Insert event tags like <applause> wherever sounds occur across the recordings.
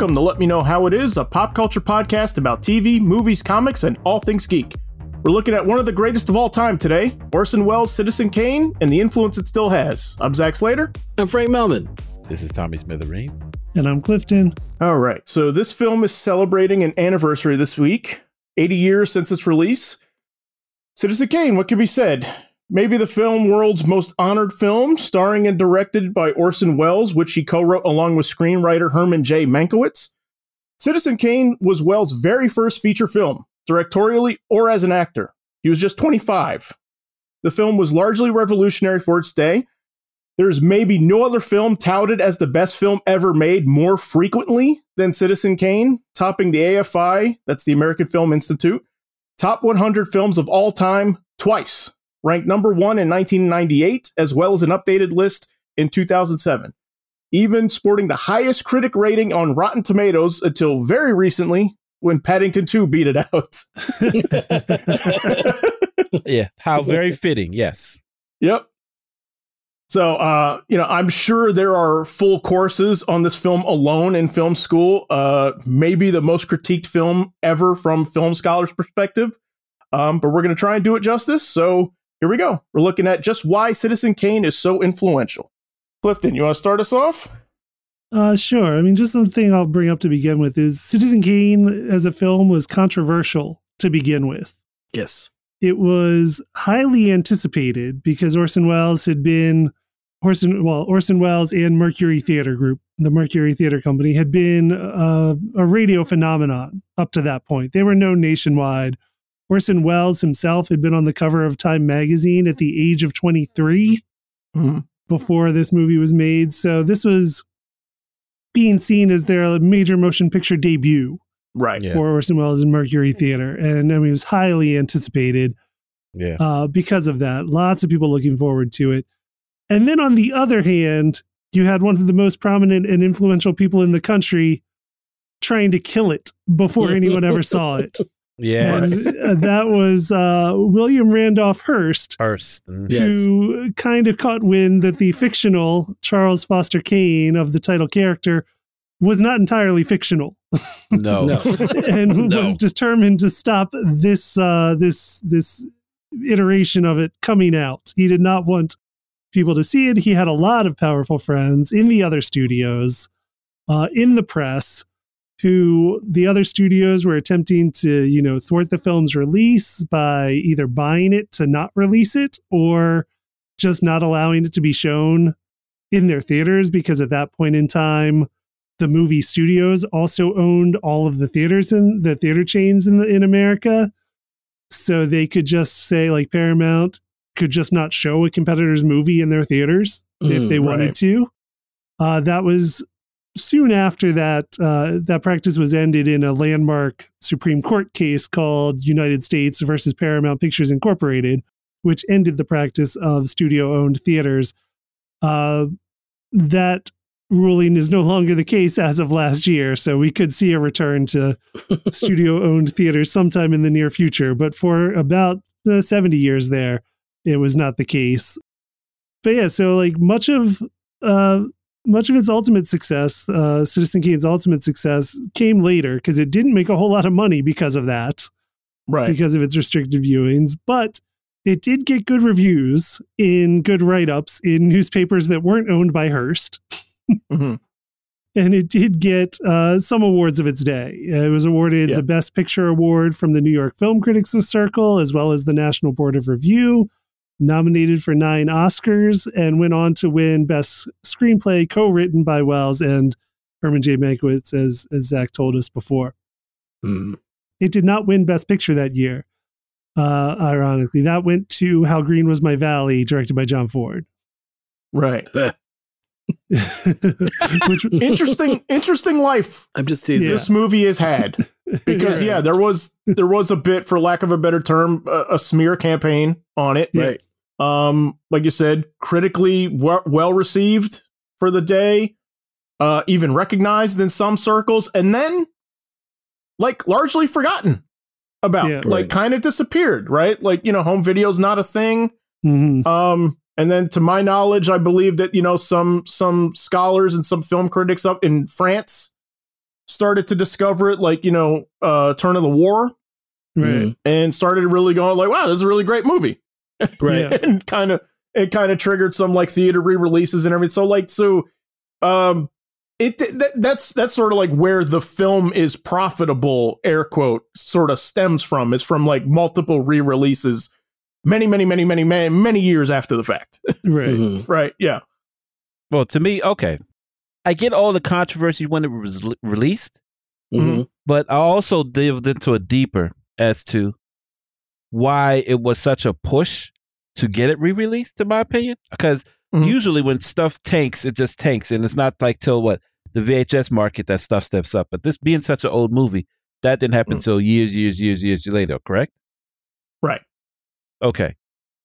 welcome to Let Me Know How It Is, a pop culture podcast about TV, movies, comics, and all things geek. We're looking at one of the greatest of all time today, Orson Welles' Citizen Kane, and the influence it still has. I'm Zach Slater. I'm Frank Melman. This is Tommy Smithereen. And I'm Clifton. All right, so this film is celebrating an anniversary this week, 80 years since its release. Citizen Kane, what can be said? Maybe the film world's most honored film, starring and directed by Orson Welles, which he co wrote along with screenwriter Herman J. Mankiewicz. Citizen Kane was Welles' very first feature film, directorially or as an actor. He was just 25. The film was largely revolutionary for its day. There's maybe no other film touted as the best film ever made more frequently than Citizen Kane, topping the AFI, that's the American Film Institute, top 100 films of all time twice ranked number one in 1998, as well as an updated list in 2007. Even sporting the highest critic rating on Rotten Tomatoes until very recently when Paddington 2 beat it out. <laughs> yeah, how very fitting, yes. Yep. So, uh, you know, I'm sure there are full courses on this film alone in film school. Uh, maybe the most critiqued film ever from film scholars' perspective. Um, but we're going to try and do it justice. So, here we go. We're looking at just why Citizen Kane is so influential. Clifton, you want to start us off? Uh, sure. I mean, just one thing I'll bring up to begin with is Citizen Kane as a film was controversial to begin with. Yes. It was highly anticipated because Orson Welles had been Orson well Orson Welles and Mercury Theater Group, the Mercury Theater Company, had been uh, a radio phenomenon up to that point. They were known nationwide Orson Welles himself had been on the cover of Time magazine at the age of 23 mm-hmm. before this movie was made. So this was being seen as their major motion picture debut. Right. For. Orson Welles in Mercury Theater. And I mean, it was highly anticipated yeah. Uh, because of that. Lots of people looking forward to it. And then on the other hand, you had one of the most prominent and influential people in the country trying to kill it before <laughs> anyone ever saw it. Yes. Uh, that was uh, William Randolph Hearst. Hearst. Mm. Who yes. kind of caught wind that the fictional Charles Foster Kane of the title character was not entirely fictional. No. no. <laughs> and no. was determined to stop this uh, this this iteration of it coming out. He did not want people to see it. He had a lot of powerful friends in the other studios, uh, in the press who the other studios were attempting to, you know, thwart the film's release by either buying it to not release it or just not allowing it to be shown in their theaters because at that point in time the movie studios also owned all of the theaters in the theater chains in the, in America so they could just say like Paramount could just not show a competitor's movie in their theaters mm, if they wanted right. to uh, that was soon after that, uh, that practice was ended in a landmark Supreme Court case called United States versus Paramount Pictures Incorporated, which ended the practice of studio owned theaters. Uh, that ruling is no longer the case as of last year, so we could see a return to <laughs> studio owned theaters sometime in the near future. But for about uh, 70 years there, it was not the case. But yeah, so like much of uh, much of its ultimate success, uh, Citizen Kane's ultimate success, came later because it didn't make a whole lot of money because of that, right? Because of its restricted viewings, but it did get good reviews in good write ups in newspapers that weren't owned by Hearst. mm-hmm. And it did get uh, some awards of its day. It was awarded yeah. the Best Picture Award from the New York Film Critics Circle, as well as the National Board of Review, nominated for nine Oscars and went on to win Best Screenplay, co-written by Welles and Herman J. Mankiewicz, as as Zach told us before. Mm. It did not win Best Picture that year. Uh, ironically, that went to How Green Was My Valley, directed by John Ford. Right. <laughs> <laughs> Which interesting, interesting life. I'm just teasing. This movie has had <laughs> because yes. yeah, there was there was a bit, for lack of a better term, a, a smear campaign on it. Right. Um, like you said, critically w- well received for the day, uh, even recognized in some circles, and then like largely forgotten about, yeah, like right. kind of disappeared. Right. Like you know, home video's not a thing. Mm-hmm. Um, and then to my knowledge, I believe that, you know, some some scholars and some film critics up in France started to discover it, like you know, uh, turn of the war, Right. and started really going like, wow, this is a really great movie, <laughs> Right. And kind of it kind of triggered some like theater re-releases and everything. So like so, um, it that, that's that's sort of like where the film is profitable, air quote, sort of stems from is from like multiple re-releases, many many many many many many years after the fact, <laughs> Right. Mhm. right? Yeah. Well, to me, okay, I get all the controversy when it was l- released, Mhm. but I also dived into a deeper as to why it was such a push to get it re-released. In my opinion, because Mhm. usually when stuff tanks, it just tanks, and it's not like till what the VHS market that stuff steps up. But this being such an old movie, that didn't happen Mm. till years, years, years, years later. Correct? Right. Okay.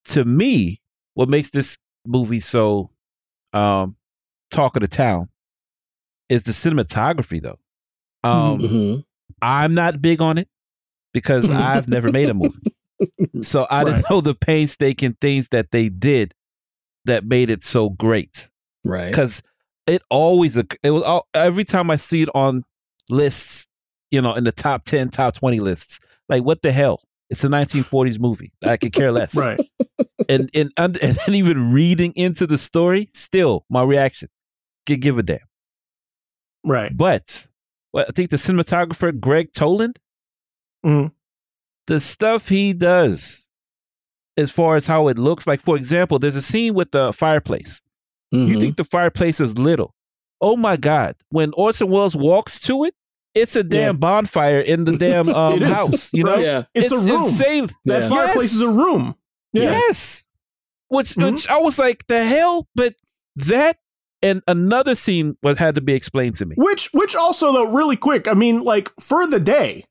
To me, what makes this movie so um, talk of the town is the cinematography, though. Um, Mhm. I'm not big on it because I've never made a movie, <laughs> so I Right. didn't know the painstaking things that they did that made it so great. Right. Because it always it was all, every time I see it on lists, you know, in the top ten, top twenty lists, like what the hell? It's a 1940s movie. I could care less. Right. and and and, <laughs> and then even reading into the story, still my reaction, could give a damn. Right. But well, I think the cinematographer Gregg Toland, Mhm. the stuff he does, as far as how it looks, like for example, there's a scene with the fireplace. You Mhm. think the fireplace is little? Oh my God! When Orson Welles walks to it, it's a damn bonfire in the damn <laughs> um, house. You know, yeah. It's, a room. insane. That Yeah. fireplace Yes. is a room. Yeah. Yes. Which, Mhm. which I was like, the hell? But that and another scene what had to be explained to me. Which which also though really quick, I mean like for the day.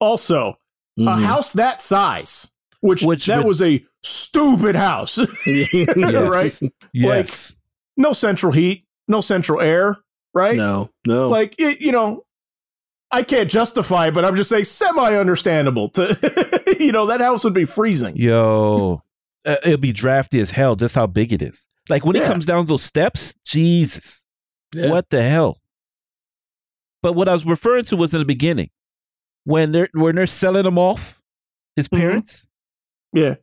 Also, a Mhm. house that size, which, Which that would- was a stupid house. <laughs> Yes. Right? Yes. no central heat, no central air, right? No. No. Like it, you know, I can't justify it, but I'm just saying semi understandable to <laughs> you know, that house would be freezing. Yo, uh, it'll be drafty as hell. Just how big it is. Like when he Yeah. comes down those steps, Jesus, Yeah. what the hell? But what I was referring to was in the beginning when they're when they're selling him off, his Mhm. parents. Yeah.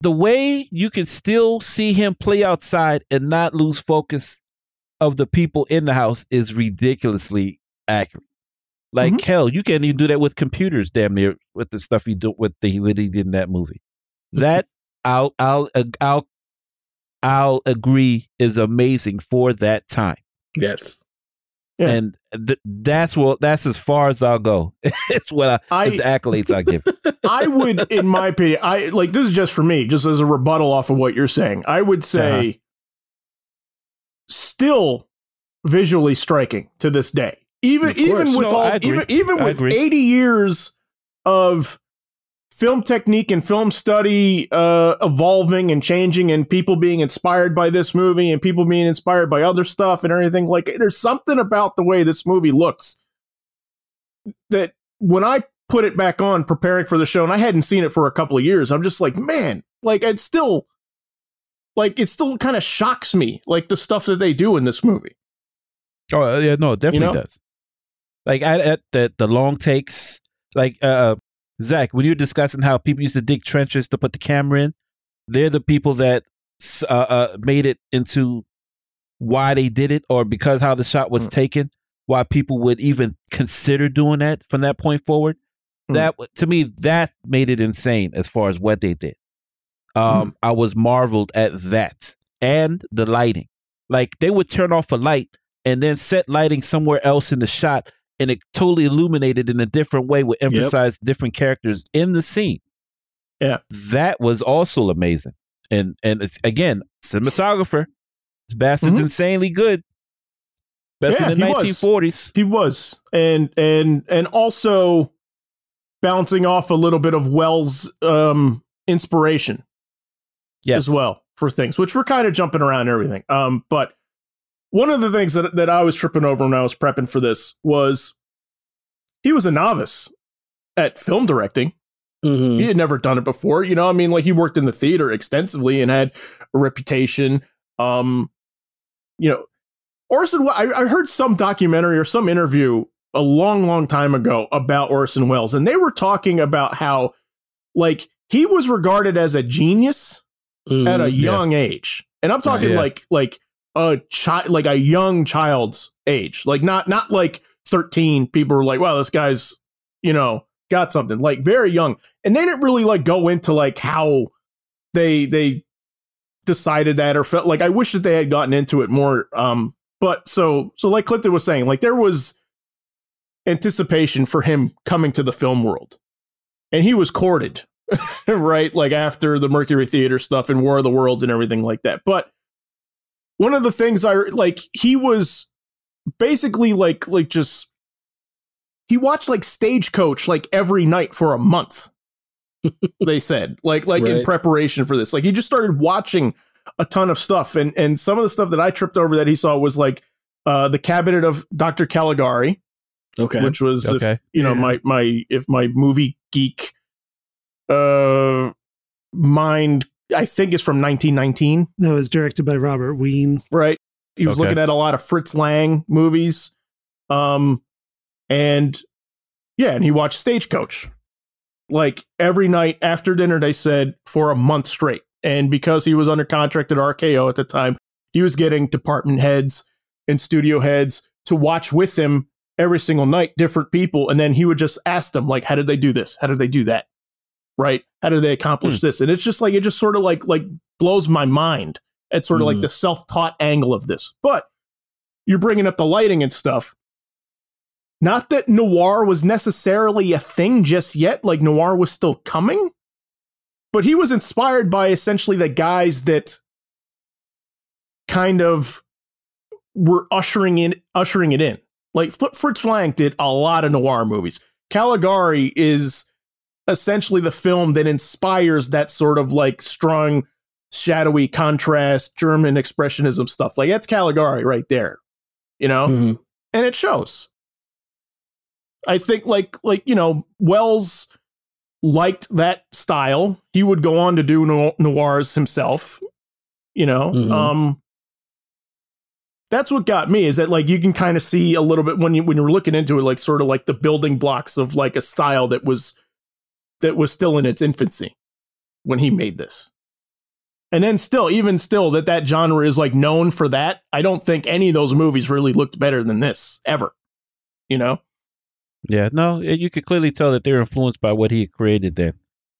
the way you can still see him play outside and not lose focus of the people in the house is ridiculously accurate. Like hell, you can't even do that with computers, damn near, with the stuff he do with the what he did in that movie. <laughs> That I'll I'll I'll I'll agree is amazing for that time, yes. Yeah. and th- that's what that's as far as I'll go. <laughs> it's what I, I- it's the accolades I give. <laughs> I would, in my opinion, I like this is just for me, just as a rebuttal off of what you're saying. I would say, Uh-huh. still visually striking to this day, even even with No, all, even even with 80 years of film technique and film study uh, evolving and changing, and people being inspired by this movie and people being inspired by other stuff and everything. Like, there's something about the way this movie looks that when I put it back on preparing for the show and I hadn't seen it for a couple of years, I'm just like, man, like it's still like it still kind of shocks me, like the stuff that they do in this movie. Oh yeah, no, it definitely know? does. Like I, at the the long takes, like uh, Zach, when you were discussing how people used to dig trenches to put the camera in, they're the people that uh, uh, made it into why they did it, or because how the shot was Mm. taken, why people would even consider doing that from that point forward. Mm. That to me, that made it insane as far as what they did. Um, Mm. I was marveled at that and the lighting. Like they would turn off a light and then set lighting somewhere else in the shot and it totally illuminated in a different way would emphasize different characters in the scene. Yeah. That was also amazing. And and it's again, cinematographer. This bastard's Mhm. insanely good. Best Yeah, in the he was. 1940s. He was, and and and also bouncing off a little bit of Welles' um, inspiration Yes. as well for things, which we're kind of jumping around and everything. Um, but one of the things that that I was tripping over when I was prepping for this was he was a novice at film directing. Mhm. He had never done it before. You know, I mean, like he worked in the theater extensively and had a reputation. Um, you know, Orson. I, I heard some documentary or some interview a long, long time ago about Orson Welles, and they were talking about how, like, he was regarded as a genius Mhm. at a yeah. young age, and I'm talking Yeah. like like a child, like a young child's age, like not not like 13. People were like, "Wow, this guy's you know got something," like very young, and they didn't really like go into like how they they decided that or felt like I wish that they had gotten into it more. Um, but so so like Clifton was saying, like there was anticipation for him coming to the film world, and he was courted, <laughs> right? Like after the Mercury Theater stuff and War of the Worlds and everything like that. But one of the things I like, he was basically like like just he watched like Stagecoach like every night for a month. <laughs> they said like like in preparation for this, like he just started watching a ton of stuff, and and some of the stuff that I tripped over that he saw was like uh, the Cabinet of Dr. Caligari, Okay. which was Okay. if, you know Yeah. my my if my movie geek uh mind I think is from 1919 That was directed by Robert Wiene. right. He was Okay. looking at a lot of Fritz Lang movies um and yeah and he watched Stagecoach. Like every night after dinner they said for a month straight. And because he was under contract at RKO at the time he was getting department heads and studio heads to watch with him every single night different people. And then he would just ask them like how did they do this? How did they do that right? How do they accomplish this? And it's just like it just sort of like like blows my mind at sort of like Mhm. the self-taught angle of this. But you're bringing up the lighting and stuff. Not that noir was necessarily a thing just yet like noir was still coming but he was inspired by essentially the guys that kind of were ushering in ushering it in. Like Fritz Lang did a lot of noir movies. Caligari is essentially the film that inspires that sort of like strong, shadowy contrast, German expressionism stuff. Like that's Caligari right there, you know, Mhm. and it shows. I think like like you know Welles liked that style. He would go on to do no- noirs himself. You know, Mhm. um, that's what got me is that like you can kind of see a little bit when you when you're looking into it, like sort of like the building blocks of like a style that was that was still in its infancy when he made this. And then still, even still, that that genre is like known for that. I don't think any of those movies really looked better than this ever. You know? Yeah, no, you could clearly tell that they're influenced by what he created then,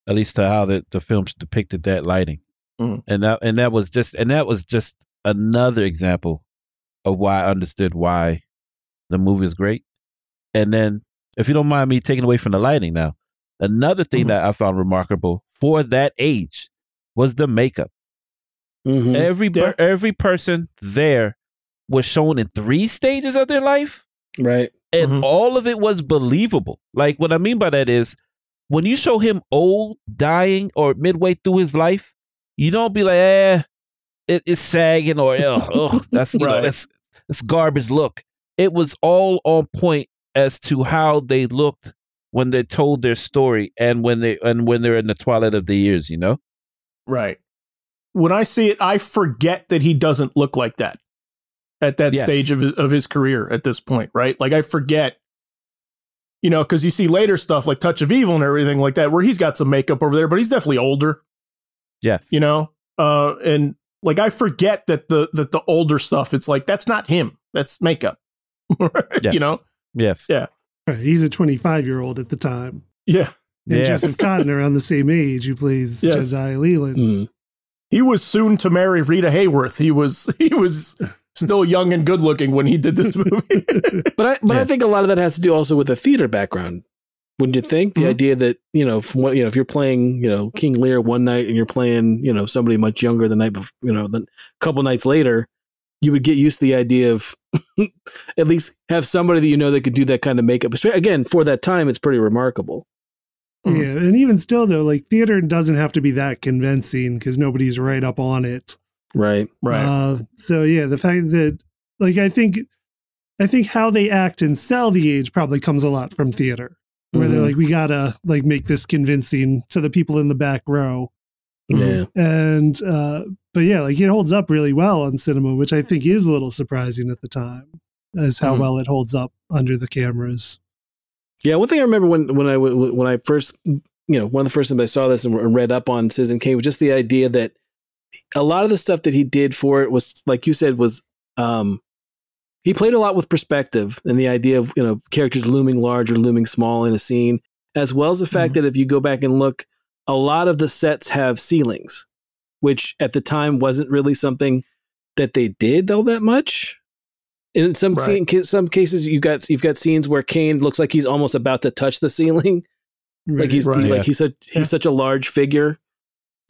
at least to how the, the films depicted that lighting, Mhm. and that and that was just and that was just another example of why I understood why the movie is great. And then, if you don't mind me taking away from the lighting now, another thing Mhm. that I found remarkable for that age was the makeup. Mhm. Every Yeah. every person there was shown in three stages of their life Right. and Mhm. all of it was believable. Like what I mean by that is when you show him old, dying, or midway through his life, you don't be like, eh, it, it's sagging or ugh, <laughs> that's you know Right. that's that's garbage look. It was all on point as to how they looked when they told their story and when they and when they're in the twilight of the years. You know, Right. When I see it, I forget that he doesn't look like that at that Yes. stage of his, of his career at this point, right? Like I forget, you know, because you see later stuff like Touch of Evil and everything like that, where he's got some makeup over there, but he's definitely older, yes, you know. Uh, and like I forget that the that the older stuff, it's like that's not him, that's makeup, yes. <laughs> you know. yes, Yeah. Right, he's a 25 year old at the time. Yeah, And Yes. Joseph Cotten around the same age, who plays Yes. Jediah Leland. Mhm. he was soon to marry Rita Hayworth. He was <laughs> he was still young and good looking when he did this <laughs> movie. But I but I think a lot of that has to do also with a theater background. Wouldn't you think? The Mhm. idea that, you know, from what you know, if you're playing, you know, King Lear one night and you're playing, you know, somebody much younger the night before, you know, then a couple nights later, you would get used to the idea of <laughs> at least have somebody that you know that could do that kind of makeup. Again, for that time, it's pretty remarkable. Yeah, and even still, though, like theater doesn't have to be that convincing because nobody's right up on it. Right. Uh, so yeah, the fact that like I think I think how they act and sell the age probably comes a lot from theater. Where they're Mhm. like, we gotta like make this convincing to the people in the back row. Yeah. And uh but yeah, like it holds up really well on cinema, which I think is a little surprising at the time. as how Mhm. well it holds up under the cameras. Yeah, one thing I remember when when I when I first you know one of the first times I saw this and read up on Citizen Kane was just the idea that a lot of the stuff that he did for it was like you said was um he played a lot with perspective and the idea of you know characters looming large or looming small in a scene as well as the fact that if you go back and look a lot of the sets have ceilings which at the time wasn't really something that they did all that much in some Right. scene, some cases you got you've got scenes where Kane looks like he's almost about to touch the ceiling <laughs> like he's Right. like Yeah. he's such he's Yeah. such a large figure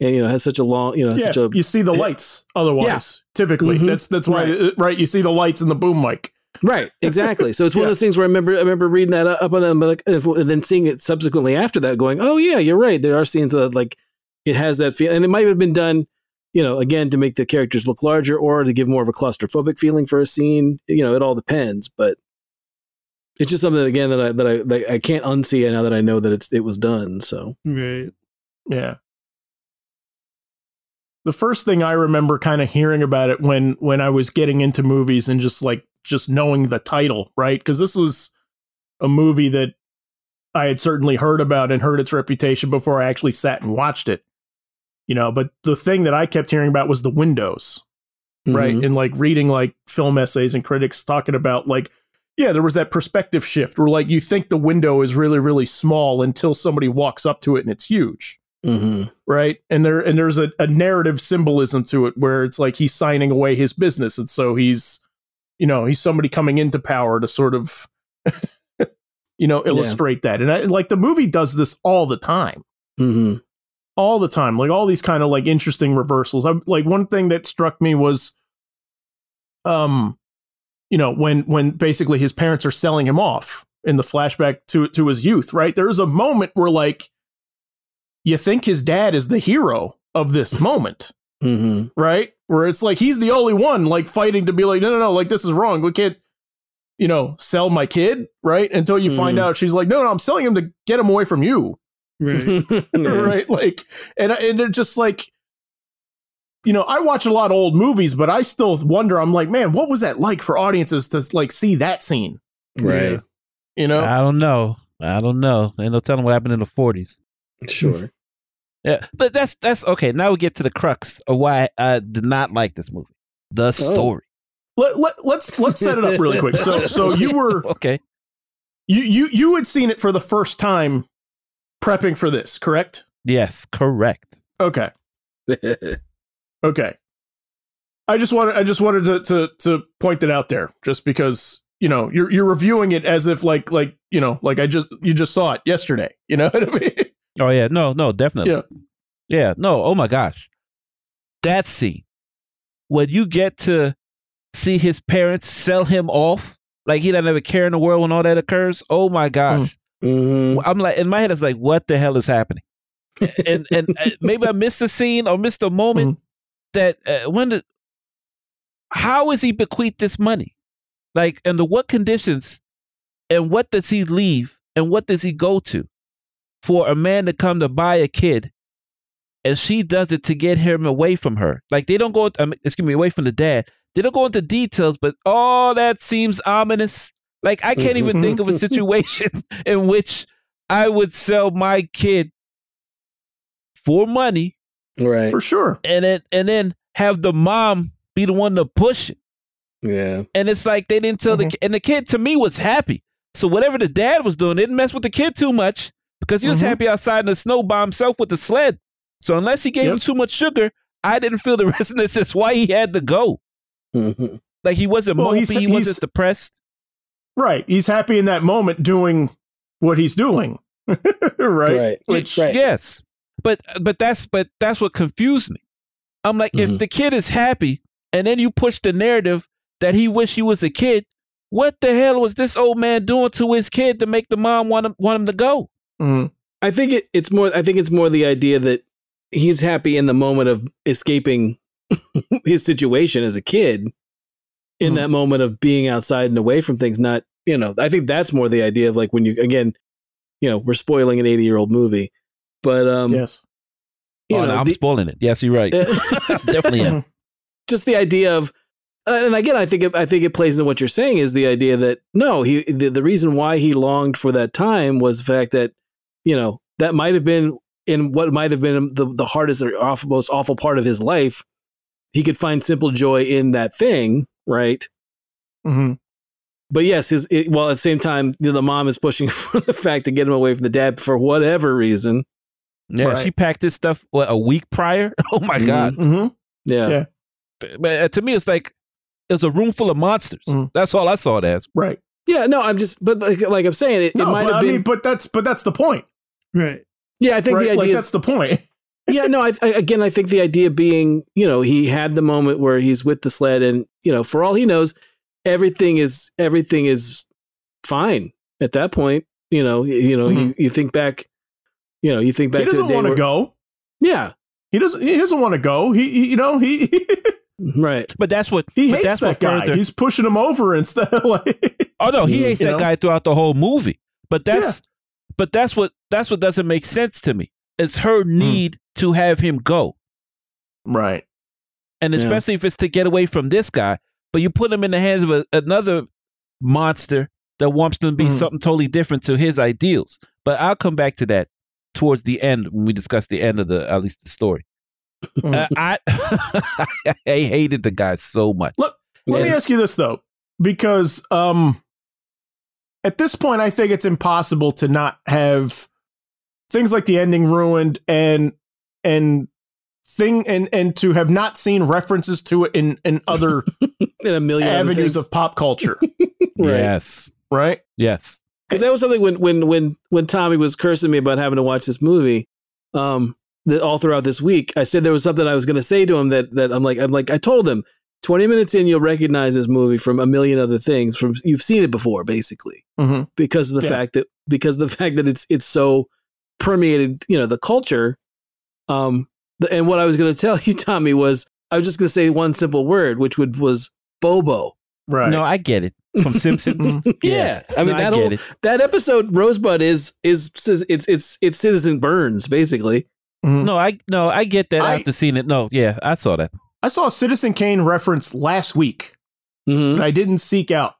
and you know has such a long you know Yeah, such a you see the lights. Otherwise, typically, Mhm. that's that's why uh, right. You see the lights in the boom mic. Right, exactly. So it's one Yeah. of those things where I remember I remember reading that up on them, like, and then seeing it subsequently after that, going, "Oh yeah, you're right." There are scenes that like it has that feel, and it might have been done, you know, again to make the characters look larger or to give more of a claustrophobic feeling for a scene. You know, it all depends, but it's just something again that I that I that I can't unsee now that I know that it's it was done. So Right. Yeah. The first thing I remember kind of hearing about it when when I was getting into movies and just like just knowing the title, right? Because this was a movie that I had certainly heard about and heard its reputation before I actually sat and watched it. You know, but the thing that I kept hearing about was the windows, right? Mhm. And like reading like film essays and critics talking about like, yeah, there was that perspective shift where like you think the window is really, really small until somebody walks up to it and it's huge Mhm. right? And there and there's a, a narrative symbolism to it where it's like he's signing away his business. And so he's you know he's somebody coming into power to sort of <laughs> you know illustrate that. And I, like the movie does this all the time. Mhm. all the time. Like all these kind of like interesting reversals. I, like one thing that struck me was um you know when when basically his parents are selling him off in the flashback to to his youth right? There's a moment where like you think his dad is the hero of this <laughs> moment Mhm. right where it's like he's the only one like fighting to be like no no no like this is wrong we can't you know sell my kid right until you find Mhm. out she's like no no i'm selling him to get him away from you Right. <laughs> <laughs> Right? Like, and and they're just like, you know, I watch a lot of old movies, but I still wonder. I'm like, man, what was that like for audiences to like see that scene? Right. You know, I don't know. I don't know. Ain't no telling what happened in the forties. Sure. Yeah, but that's that's okay. Now we get to the crux of why I did not like this movie. The oh. story. let, let let's let's set it up really quick. So so <laughs> you were okay. you you you had seen it for the first time prepping for this, correct? Yes, correct. Okay, <laughs> okay. I just wanted I just wanted to to to point it out there, just because you know you're you're reviewing it as if like like you know like I just you just saw it yesterday. You know what I mean? Oh yeah, no, no, definitely. Yeah. Yeah, no, oh my gosh. That scene. When you get to see his parents sell him off, like he doesn't a care in the world when all that occurs. Oh my gosh. Mhm. I'm like in my head it's like, what the hell is happening? and and uh, maybe I missed the scene or missed a <laughs> moment that uh, when the how is he bequeath this money? Like under what conditions and what does he leave and what does he go to for a man to come to buy a kid and she does it to get him away from her? Like they don't go um, excuse me away from the dad. They don't go into details, but all that seems ominous. Like I can't even think of a <laughs> situation <laughs> in which I would sell my kid for money Right. For sure. and then and then have the mom be the one to push it. Yeah. And it's like they didn't tell the Mhm. kid, and the kid to me was happy. So whatever the dad was doing, they didn't mess with the kid too much because he was Mhm. happy outside in the snow by himself with the sled. So unless he gave him too much sugar, I didn't feel the <laughs> resonance. That's why he had to go. Mhm. Like he wasn't Well, mopey, he's- he wasn't depressed. Right. He's happy in that moment doing what he's doing. <laughs> right? Right. Which Right. Yes, but but that's but that's what confused me. I'm like, if Mhm. the kid is happy, and then you push the narrative that he wish he was a kid, what the hell was this old man doing to his kid to make the mom want him want him to go? Mm, I think it, it's more. I think it's more the idea that he's happy in the moment of escaping <laughs> his situation as a kid. In Mhm. that moment of being outside and away from things, not you know. I think that's more the idea of like when you again, you know, we're spoiling an eighty-year-old movie, but um, yes. you oh, know, no, I'm the- spoiling it. Yes, you're right. <laughs> Definitely am. just the idea of uh, and again, I think it, I think it plays into what you're saying is the idea that no, he the, the reason why he longed for that time was the fact that you know that might have been in what might have been the the hardest or awful, most awful part of his life. He could find simple joy in that thing, right? hmm But yes, his it, well at the same time, you know, the mom is pushing <laughs> for the fact to get him away from the dad for whatever reason. Yeah, Right. she packed this stuff what a week prior. <laughs> Oh my Mhm. god! hmm Yeah, Yeah. But uh, to me, it's like it was a room full of monsters. Mhm. That's all I saw it as. Right. yeah. No, I'm just, but like, like I'm saying, it, it might but have I been. mean, but that's but that's the point. Right. yeah, I think right? the idea like is that's the point. <laughs> yeah, no, I, I, again, I think the idea being, you know, he had the moment where he's with the sled, and you know, for all he knows, everything is everything is fine at that point. You know, you, you know, you, you think back, you know, you think back Mm-hmm. He doesn't want to where- go. Yeah, He doesn't. He doesn't want to go. He, he you know, he <laughs> right. But that's what he hates that's that guy. further. He's pushing him over instead. Of <laughs> like, Oh no, he Mm, hates that know? guy throughout the whole movie. But that's but that's what that's what doesn't make sense to me. It's her Hmm. need to have him go. right. And Yeah. especially if it's to get away from this guy. But you put him in the hands of a, another monster that wants to be Mhm. something totally different to his ideals. But I'll come back to that towards the end when we discuss the end of the at least the story. Mhm. Uh, I <laughs> I hated the guy so much. Look, Let me ask you this though, because um, at this point, I think it's impossible to not have things like the ending ruined and and thing and and to have not seen references to it in in other <laughs> In a million avenues of pop culture, <laughs> Right. Yes. right? Yes. because that was something when when when when Tommy was cursing me about having to watch this movie, um, that all throughout this week, I said there was something I was going to say to him that that I'm like I'm like I told him twenty minutes in you'll recognize this movie from a million other things from you've seen it before basically Mm-hmm. because of the Yeah. fact that because of the <laughs> fact that it's it's so permeated you know the culture, um, the, and what I was going <laughs> to tell you Tommy was I was just going to say one simple word which would was Bobo. Right. No, I get it. From <laughs> Simpsons. Mhm. Yeah, I mean No, that I whole, that episode Rosebud is is it's it's it's Citizen Burns basically. Mhm. No, I no, I get that I- after seeing it. No, yeah, I saw that. I saw Citizen Kane reference last week Mm-hmm. that I didn't seek out.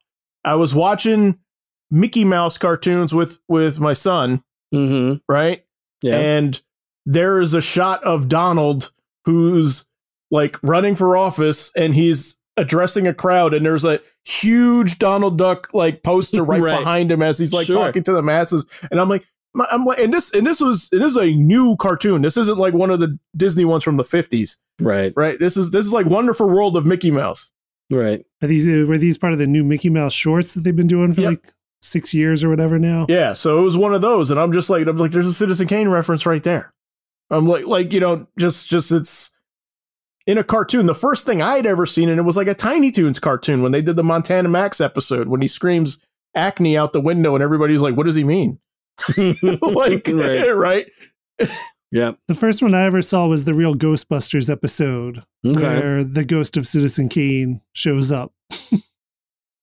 I was watching Mickey Mouse cartoons with with my son, Mm-hmm. right? Yeah. and there is a shot of Donald who's like running for office and he's addressing a crowd and there's a huge Donald Duck like poster right, <laughs> Right. behind him as he's like Sure. talking to the masses and I'm like I'm like and this and this was and this is a new cartoon this isn't like one of the Disney ones from the 50s right. right this is this is like Wonderful World of Mickey Mouse Right. Are these uh, were these part of the new Mickey Mouse shorts that they've been doing for Yep. like six years or whatever now? yeah so it was one of those and I'm just like I'm like there's a Citizen Kane reference right there I'm like like you know just just it's in a cartoon. The first thing I'd ever seen, and it was like a Tiny Toons cartoon when they did the Montana Max episode when he screams acne out the window and everybody's like, "What does he mean?" <laughs> like, right. right? Yeah. The first one I ever saw was the real Ghostbusters episode Okay. where the ghost of Citizen Kane shows up. <laughs>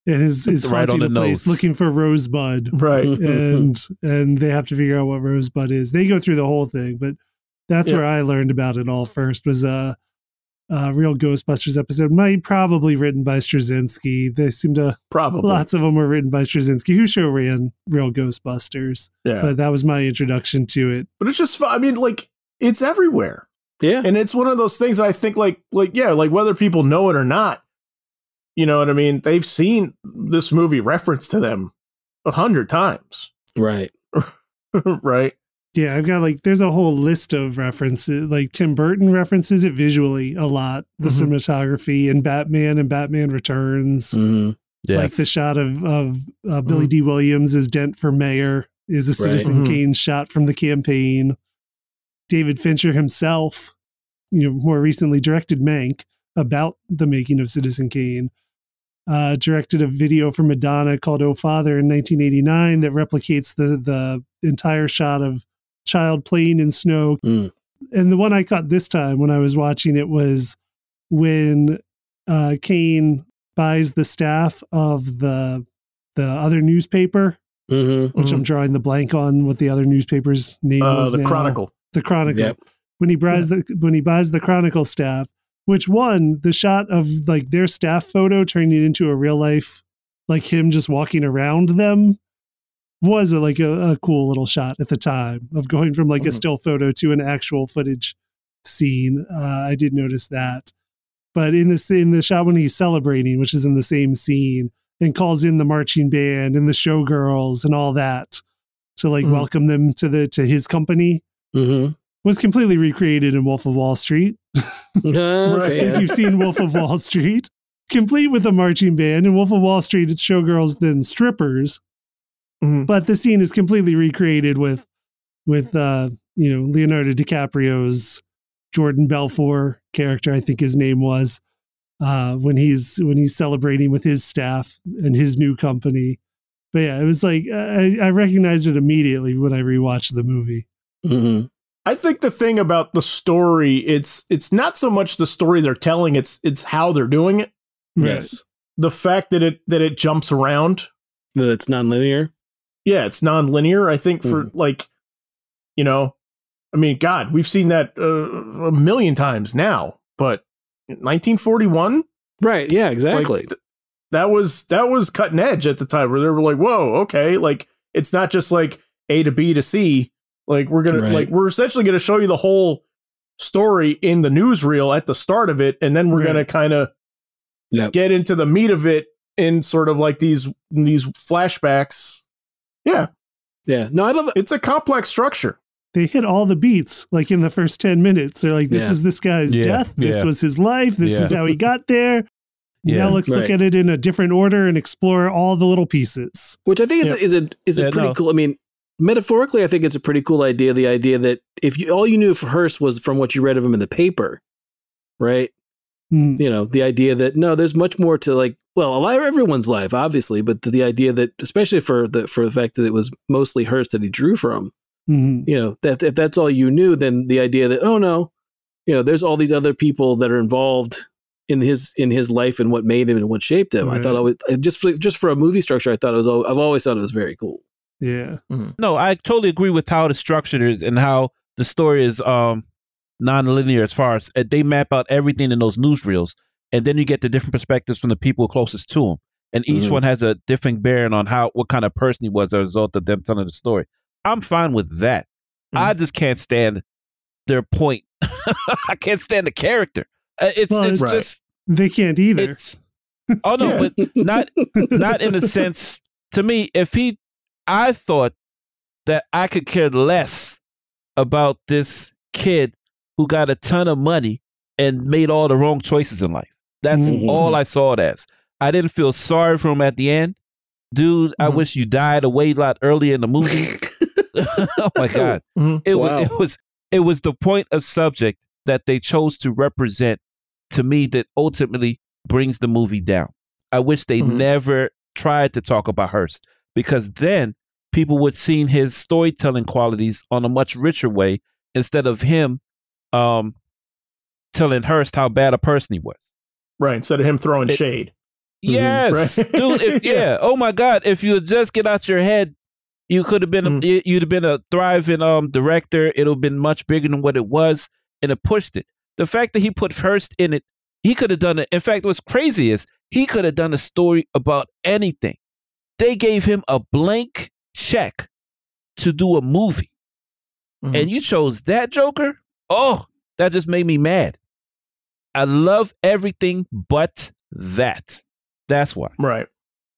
and is, is Right haunting on the the place nose. looking for Rosebud. Right. <laughs> and and they have to figure out what Rosebud is. They go through the whole thing, but that's Yeah. where I learned about it all first was a, a real Ghostbusters episode. Might probably written by Straczynski. They seem to Probably. lots of them were written by Straczynski, who show ran real Ghostbusters. yeah. But, But that was my introduction to it. But it's just, I mean, like, it's everywhere. Yeah. And it's one of those things I think, like, like, yeah, like whether people know it or not, you know what I mean? They've seen this movie referenced to them a hundred times. Right. <laughs> right. Yeah, I've got like there's a whole list of references. Like Tim Burton references it visually a lot. The Mhm. cinematography in Batman and Batman Returns. Mm-hmm. Yes. Like the shot of of uh, Mm. Billy Dee Williams as Dent for mayor is a Right. Citizen Mhm. Kane shot from the campaign. David Fincher himself, you know, more recently directed Mank about the making of Citizen Kane. Uh, directed a video for Madonna called "Oh Father" in 1989 that replicates the the entire shot of child playing in snow. Mm. And the one I caught this time when I was watching it was when uh, Kane buys the staff of the the other newspaper, Mm-hmm. which I'm drawing the blank on what the other newspaper's name Uh, was. the now. Chronicle. The Chronicle. Yep. When he buys the when he buys the Chronicle staff, which one, the shot of like their staff photo turning into a real life, like him just walking around them was a, like a, a cool little shot at the time of going from like a Mhm. still photo to an actual footage scene. Uh, I did notice that. But in this in the shot when he's celebrating, which is in the same scene, and calls in the marching band and the showgirls and all that to like Mhm. welcome them to the to his company Mm-hmm. was completely recreated in Wolf of Wall Street. <laughs> <laughs> okay. If you've seen Wolf of Wall Street, complete with a marching band. In Wolf of Wall Street, it's showgirls then strippers, Mhm. but the scene is completely recreated with with uh, you know Leonardo DiCaprio's Jordan Belfort character, I think his name was, uh, when he's when he's celebrating with his staff and his new company. But yeah, it was like I, I recognized it immediately when I rewatched the movie. Mm-hmm. I think the thing about the story, it's it's not so much the story they're telling, it's it's how they're doing it. Yes. The fact that it that it jumps around. That it's non-linear. Yeah, it's non-linear. I think for like, you know, I mean, God, we've seen that uh, a million times now. But 1941, Right. Yeah. Exactly. Like, th- that was that was cutting edge at the time where they were like, whoa, okay, like it's not just like A to B to C. Like we're gonna Right. like we're essentially gonna show you the whole story in the newsreel at the start of it, and then we're Right. gonna kind of Yep. get into the meat of it in sort of like these these flashbacks. Yeah, yeah. No, I love it. it's a complex structure. they hit all the beats like in the first 10 minutes they're like this Yeah. is this guy's Yeah, death this yeah. was his life this Yeah. is how he got there <laughs> Yeah, now let's look at it in a different order and explore all the little pieces Which I think is a, is a is a pretty no. cool. I mean, metaphorically, I think it's a pretty cool idea. The idea that if you all you knew of Hearst was from what you read of him in the paper, right? Hmm. You know, the idea that no, there's much more to like. Well, a lot of everyone's life, obviously, but the, the idea that, especially for the for the fact that it was mostly Hearst that he drew from, Mhm. you know, that if that's all you knew, then the idea that oh no, you know, there's all these other people that are involved in his in his life and what made him and what shaped him. I Right. thought always just for, just for a movie structure, I thought it was. I've always thought it was very cool. yeah No, I totally agree with how the structure is and how the story is um non-linear as far as uh, they map out everything in those newsreels, and then you get the different perspectives from the people closest to him, and each Mhm. one has a different bearing on how what kind of person he was as a result of them telling the story. I'm fine with that. I just can't stand their point. <laughs> I can't stand the character. Uh, It's Well, it's Right. just they can't either it's. Oh no, Yeah. but not <laughs> not in the sense to me if he i thought that i could care less about this kid who got a ton of money and made all the wrong choices in life that's Mhm. all i saw it as i didn't feel sorry for him at the end dude i Mhm. wish you died a way lot earlier in the movie <laughs> <laughs> oh my god Mhm. it, Wow. was, it was it was the point of subject that they chose to represent to me that ultimately brings the movie down. I wish they Mhm. never tried to talk about Hearst because then people would seen his storytelling qualities on a much richer way instead of him um, telling Hearst how bad a person he was. Right, instead of him throwing It- shade. Yes, Right. dude. If, <laughs> yeah. Yeah. Oh my God. If you would just get out your head, you could have been. Mhm. A, you- you'd have been a thriving um director. It'd have been much bigger than what it was, and it pushed it. The fact that he put Hearst in it, he could have done it. In fact, what's crazy is he could have done a story about anything. They gave him a blank check to do a movie, Mhm. and you chose that Joker. Oh, that just made me mad. I love everything but that. That's why. Right.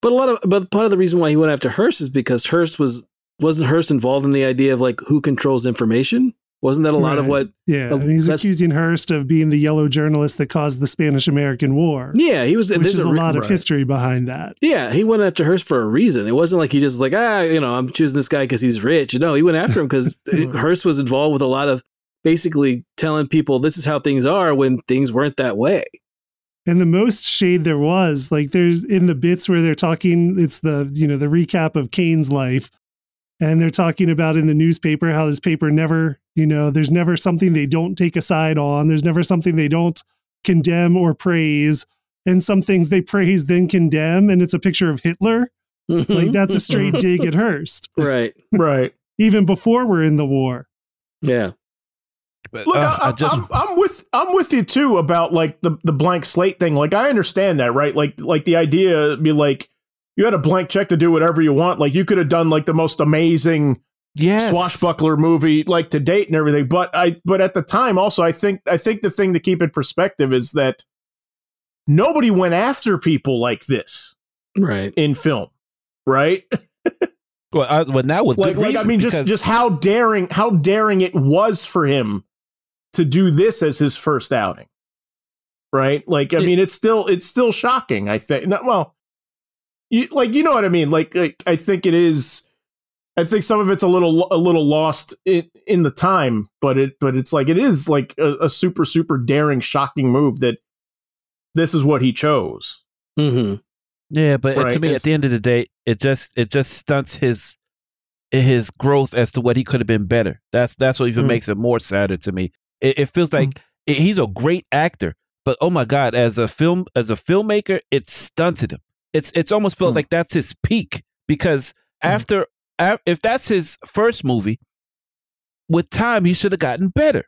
But a lot of but part of the reason why he went after Hearst is because Hearst was wasn't Hearst involved in the idea of like who controls information? Wasn't that a lot of what? yeah Oh, and he's that's- accusing hearst of being the yellow journalist that caused the spanish american war Yeah, he was. which there's is a re- lot of right. history behind that Yeah, he went after Hearst for a reason. It wasn't like he just was like ah, you know, I'm choosing this guy because he's rich. No, he went after him because <laughs> Hearst was involved with a lot of basically telling people this is how things are when things weren't that way. and the most shade there was like there's in the bits where they're talking it's the you know the recap of kane's life and they're talking about in the newspaper how this paper never you know there's never something they don't take a side on there's never something they don't condemn or praise and some things they praise then condemn and it's a picture of hitler mm-hmm. like that's a straight <laughs> dig at hearst right. Right. even before we're in the war Yeah. But Look, uh, I, I just I'm, I'm with I'm with you too about like the the blank slate thing. Like I understand that, right? Like like the idea be like you had a blank check to do whatever you want. Like you could have done like the most amazing yes. swashbuckler movie like to date and everything. But I but at the time also I think I think the thing to keep in perspective is that nobody went after people like this Right. in film, right? Well, I, well now with like good like I mean just just how daring how daring it was for him to do this as his first outing. Right? Like I mean it's still it's still shocking, I think. No, well, you like you know what I mean? Like, like I think it is I think some of it's a little a little lost in, in the time, but it but it's like it is like a, a super super daring shocking move that this is what he chose. Mm-hmm. Yeah, but Right, to me, at the end of the day, it just it just stunts his his growth as to what he could have been better. That's that's what even Mm. makes it more sadder to me. It, it feels like it- he's a great actor, but oh my god, as a film as a filmmaker, it stunted him. It's it's almost felt Mm. like that's his peak because after af- if that's his first movie, with time he should have gotten better.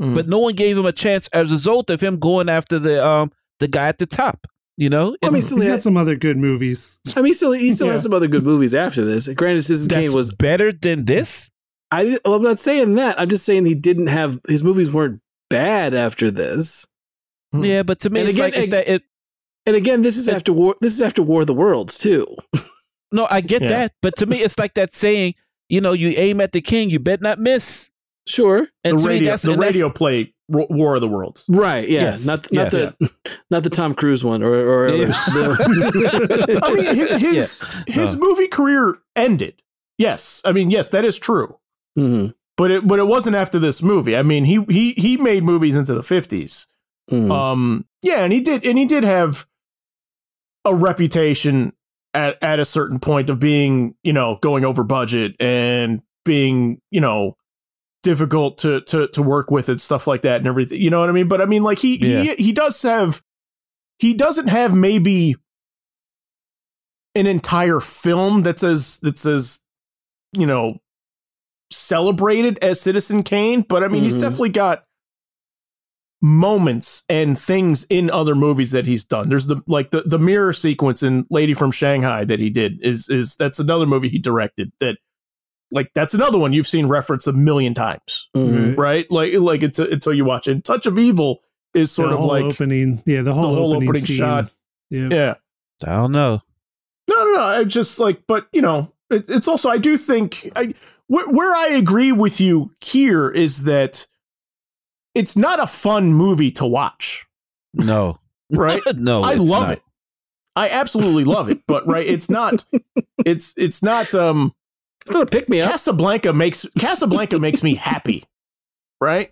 Mm. But no one gave him a chance as a result of him going after the um the guy at the top. You know, I mean, still, He's he got some other good movies. I mean, still, he still Yeah. has some other good movies after this. Granted, Citizen that's Kane was. better than this. I, didn't- well, I'm not saying that. I'm just saying he didn't have his movies weren't bad after this. Hmm. Yeah, but to me, And it's again, like it's ag- that it. And again, this is And- after war. This is after War of the Worlds too. <laughs> No, I get Yeah. that, but to me, it's like that saying. You know, you aim at the king, you bet not miss. Sure. And the to me, radio that's the and that's- radio play War of the Worlds. Right. Yeah. Yes, Not not yes. the <laughs> not the Tom Cruise one or or Yeah. others. <laughs> The- I mean, his his, his movie career ended. Yes, I mean, yes, that is true. Mhm. But it but it wasn't after this movie. I mean, he he he made movies into the fifties. Mhm. Um, yeah, and he did and he did have a reputation at at a certain point of being you know going over budget and being you know difficult to to to work with and stuff like that and everything. You know what I mean? But I mean, like he Yeah. he he does have he doesn't have maybe an entire film that's as that's as you know celebrated as Citizen Kane, but I mean he's Mhm. definitely got moments and things in other movies that he's done. There's the like the, the mirror sequence in Lady from Shanghai that he did is is that's another movie he directed that like that's another one you've seen referenced a million times, Mhm. right? Like like it's until you watch it. And Touch of Evil is sort the of whole like opening. Yeah, the whole, the whole opening, opening shot. Yeah. Yeah. I don't know. No, no, no. I just like, but you know, it, it's also I do think I where, where I agree with you here is that it's not a fun movie to watch, No, <laughs> right? <laughs> no, I love not. it. I absolutely love it, but right, it's not. <laughs> It's it's not. Um, It's not a pick me up. Casablanca makes Casablanca makes me happy, right?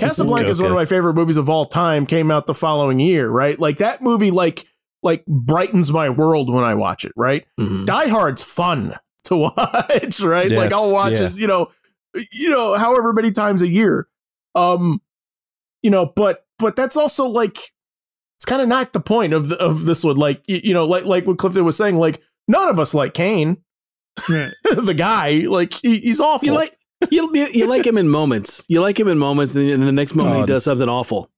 Casablanca is one of my favorite movies of all time. Came out the following year, right? Like that movie, like like brightens my world when I watch it, right? Mhm. Die Hard's fun to <laughs> watch, right? like I'll watch yeah. it, you know, you know, however many times a year. Um, you know, but but that's also like it's kind of not the point of the, of this one. Like you, you know, like like what Clifton was saying, like none of us like Kane, Right. <laughs> the guy. Like he, he's awful. You like you, you you like him in moments. You like him in moments, and then the next moment Oh, he does something awful.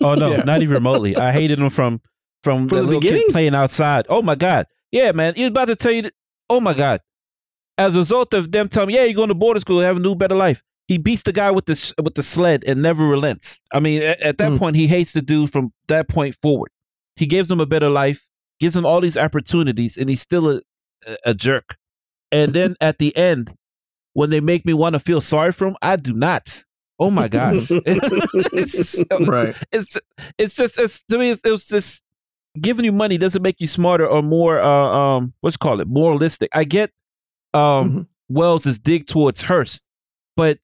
Oh no, <laughs> Yeah. not even remotely. I hated him from from, From the the little beginning? kid playing outside. Oh my god, yeah, man. He was about to tell you. That, oh my god. As a result of them telling me, yeah, you're going to boarding school, have a new, better life. He beats the guy with the sh- with the sled and never relents. I mean, at, at that Mm. point, he hates the dude from that point forward. He gives him a better life, gives him all these opportunities, and he's still a, a, jerk. And then <laughs> at the end, when they make me want to feel sorry for him, I do not. Oh my gosh. <laughs> <laughs> it's, right. it's it's just it's to me it's, it was just giving you money doesn't make you smarter or more uh, um what's it call it moralistic. I get um Mhm. Welles' dig towards Hearst, but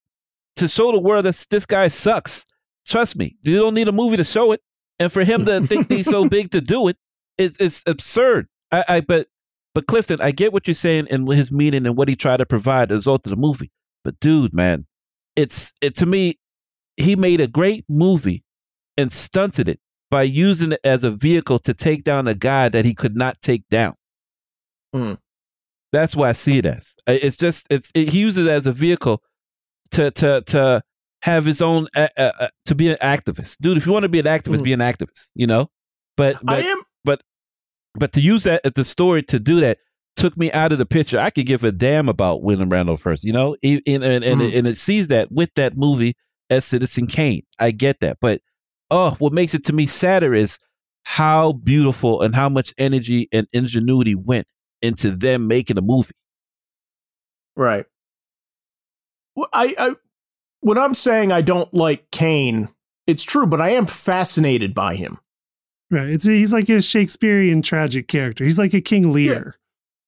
to show the world that this guy sucks, trust me, you don't need a movie to show it. And for him to <laughs> think he's so big to do it, it it's absurd. I, I but but Clifton, I get what you're saying and his meaning and what he tried to provide as a result of the movie. But dude, man, it's it to me, he made a great movie and stunted it by using it as a vehicle to take down a guy that he could not take down. Hmm. That's why I see it as. It's just it's it, he uses it as a vehicle to to to have his own uh, uh, to be an activist, dude. If you want to be an activist, Mhm. be an activist. You know, but I but am. but but to use that the story to do that took me out of the picture. I could give a damn about William Randolph Hearst, you know, E- and and and, Mhm. and it sees that with that movie as Citizen Kane. I get that, but oh, what makes it to me sadder is how beautiful and how much energy and ingenuity went into them making a movie. Right. Well, I, I when I'm saying I don't like Kane, it's true, but I am fascinated by him. Right. It's he's like a Shakespearean tragic character. He's like a King Lear.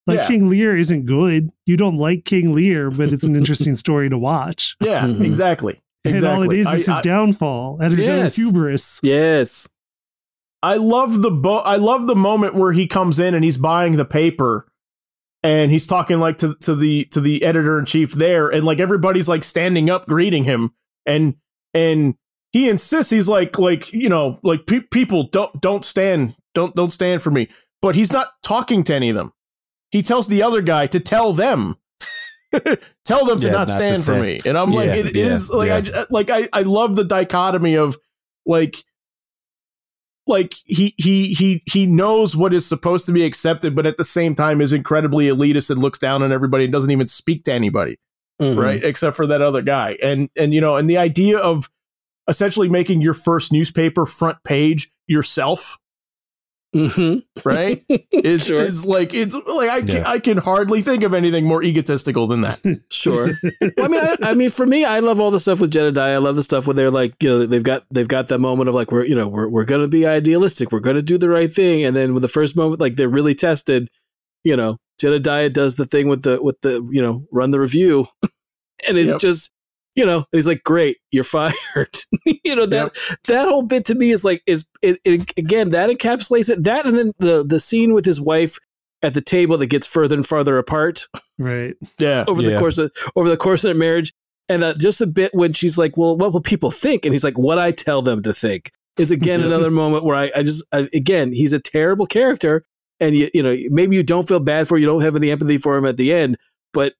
Like Yeah. King Lear isn't good. You don't like King Lear, but it's an interesting story to watch. Yeah, Mhm. <laughs> exactly. And all it Exactly. is I- is his I- downfall and his Yes. own hubris. Yes. I love the bo- I love the moment where he comes in and he's buying the paper and he's talking like to to the to the editor in chief there and like everybody's like standing up greeting him and and he insists he's like like you know like pe- people don't don't stand don't don't stand for me but he's not talking to any of them he tells the other guy to tell them <laughs> tell them to Yeah, not not stand for me. And i'm like Yeah, it yeah, is like i like I, I love the dichotomy of like like he he he he knows what is supposed to be accepted but at the same time is incredibly elitist and looks down on everybody and doesn't even speak to anybody Mhm. right? Except for that other guy. And and you know and the idea of essentially making your first newspaper front page yourself Mhm. right <laughs> It's, Sure. is like it's like I can, Yeah. I can hardly think of anything more egotistical than that <laughs> Sure. <laughs> Well, I mean, I, I mean, for me, I love all the stuff with Jedediah. I love the stuff where they're like, you know, they've got they've got that moment of like, we're you know, we're we're gonna be idealistic, we're gonna do the right thing, and then with the first moment, like they're really tested, you know, Jedediah does the thing with the with the you know, run the review, and it's Yep. just. You know, and he's like, "Great, you're <laughs> fired." <laughs> you know that that whole bit to me is like is it, it, again that encapsulates it. That and then the the scene with his wife at the table that gets further and farther apart Right. yeah. over the course of over the course of their marriage. And uh, just a bit when she's like well what will people think? And he's like what i tell them to think. Is again <laughs> another moment where i, I just I, again he's a terrible character. And you you know maybe you don't feel bad for him, you don't have any empathy for him at the end. But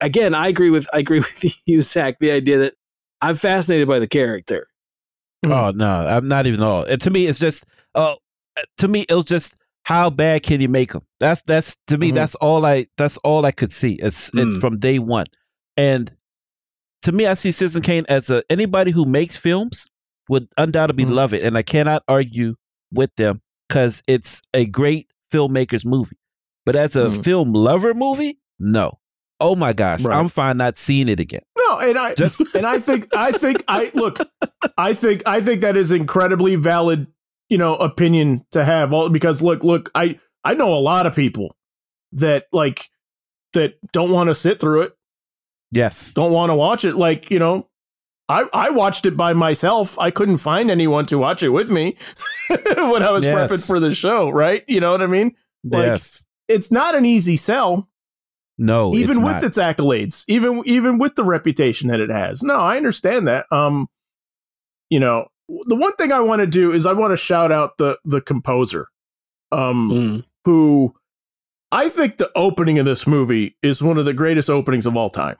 again i agree with i agree <laughs> with you zach the idea that i'm fascinated by the character Oh no, I'm not even all. And to me, it's just oh, to me, it was just how bad can you make them? That's that's to me, Mhm. that's all I that's all I could see. It's it's Mm. from day one, and to me, I see Citizen Kane as a anybody who makes films would undoubtedly Mhm. love it, and I cannot argue with them because it's a great filmmaker's movie. But as a Mhm. film lover movie, no. Oh my gosh, Right. I'm fine not seeing it again. no and i Just <laughs> and i think i think i look i think i think that is incredibly valid you know opinion to have. All because look look i i know a lot of people that like that don't want to sit through it. Yes, don't want to watch it like you know i i watched it by myself. I couldn't find anyone to watch it with me <laughs> when i was Yes. prepping for the show right? You know what i mean? Like, yes, it's not an easy sell no, even it's with not. its accolades, even even with the reputation that it has. No, I understand that. Um, you know, the one thing I want to do is I want to shout out the the composer, um, Mm. who I think the opening of this movie is one of the greatest openings of all time.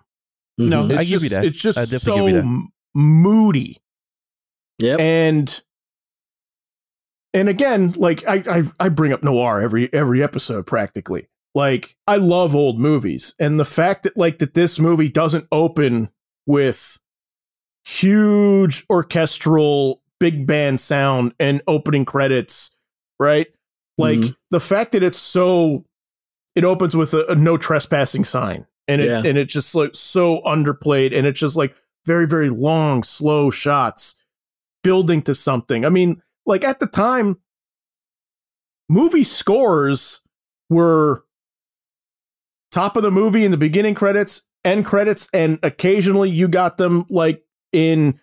No, Mhm. I It's give you just, that. It's just so give you that. m- moody Yep. and and again, like I, I I bring up noir every every episode practically. Like I love old movies, and the fact that like that this movie doesn't open with huge orchestral big band sound and opening credits, right? Like Mhm. the fact that it's so it opens with a, a no trespassing sign, and it Yeah. and it's just like so underplayed, and it's just like very very long slow shots building to something. I mean, like at the time, movie scores were top of the movie in the beginning credits, end credits, and occasionally you got them like in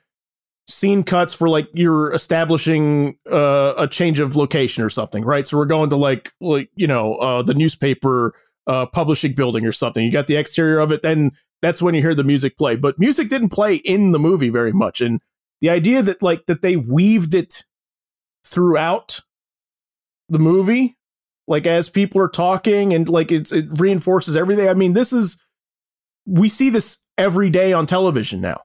scene cuts for like you're establishing uh, a change of location or something, right? So we're going to like like you know uh, the newspaper uh, publishing building or something. You got the exterior of it, then that's when you hear the music play. But music didn't play in the movie very much, and the idea that like that they weaved it throughout the movie like as people are talking and like it's it reinforces everything i mean this is we see this every day on television now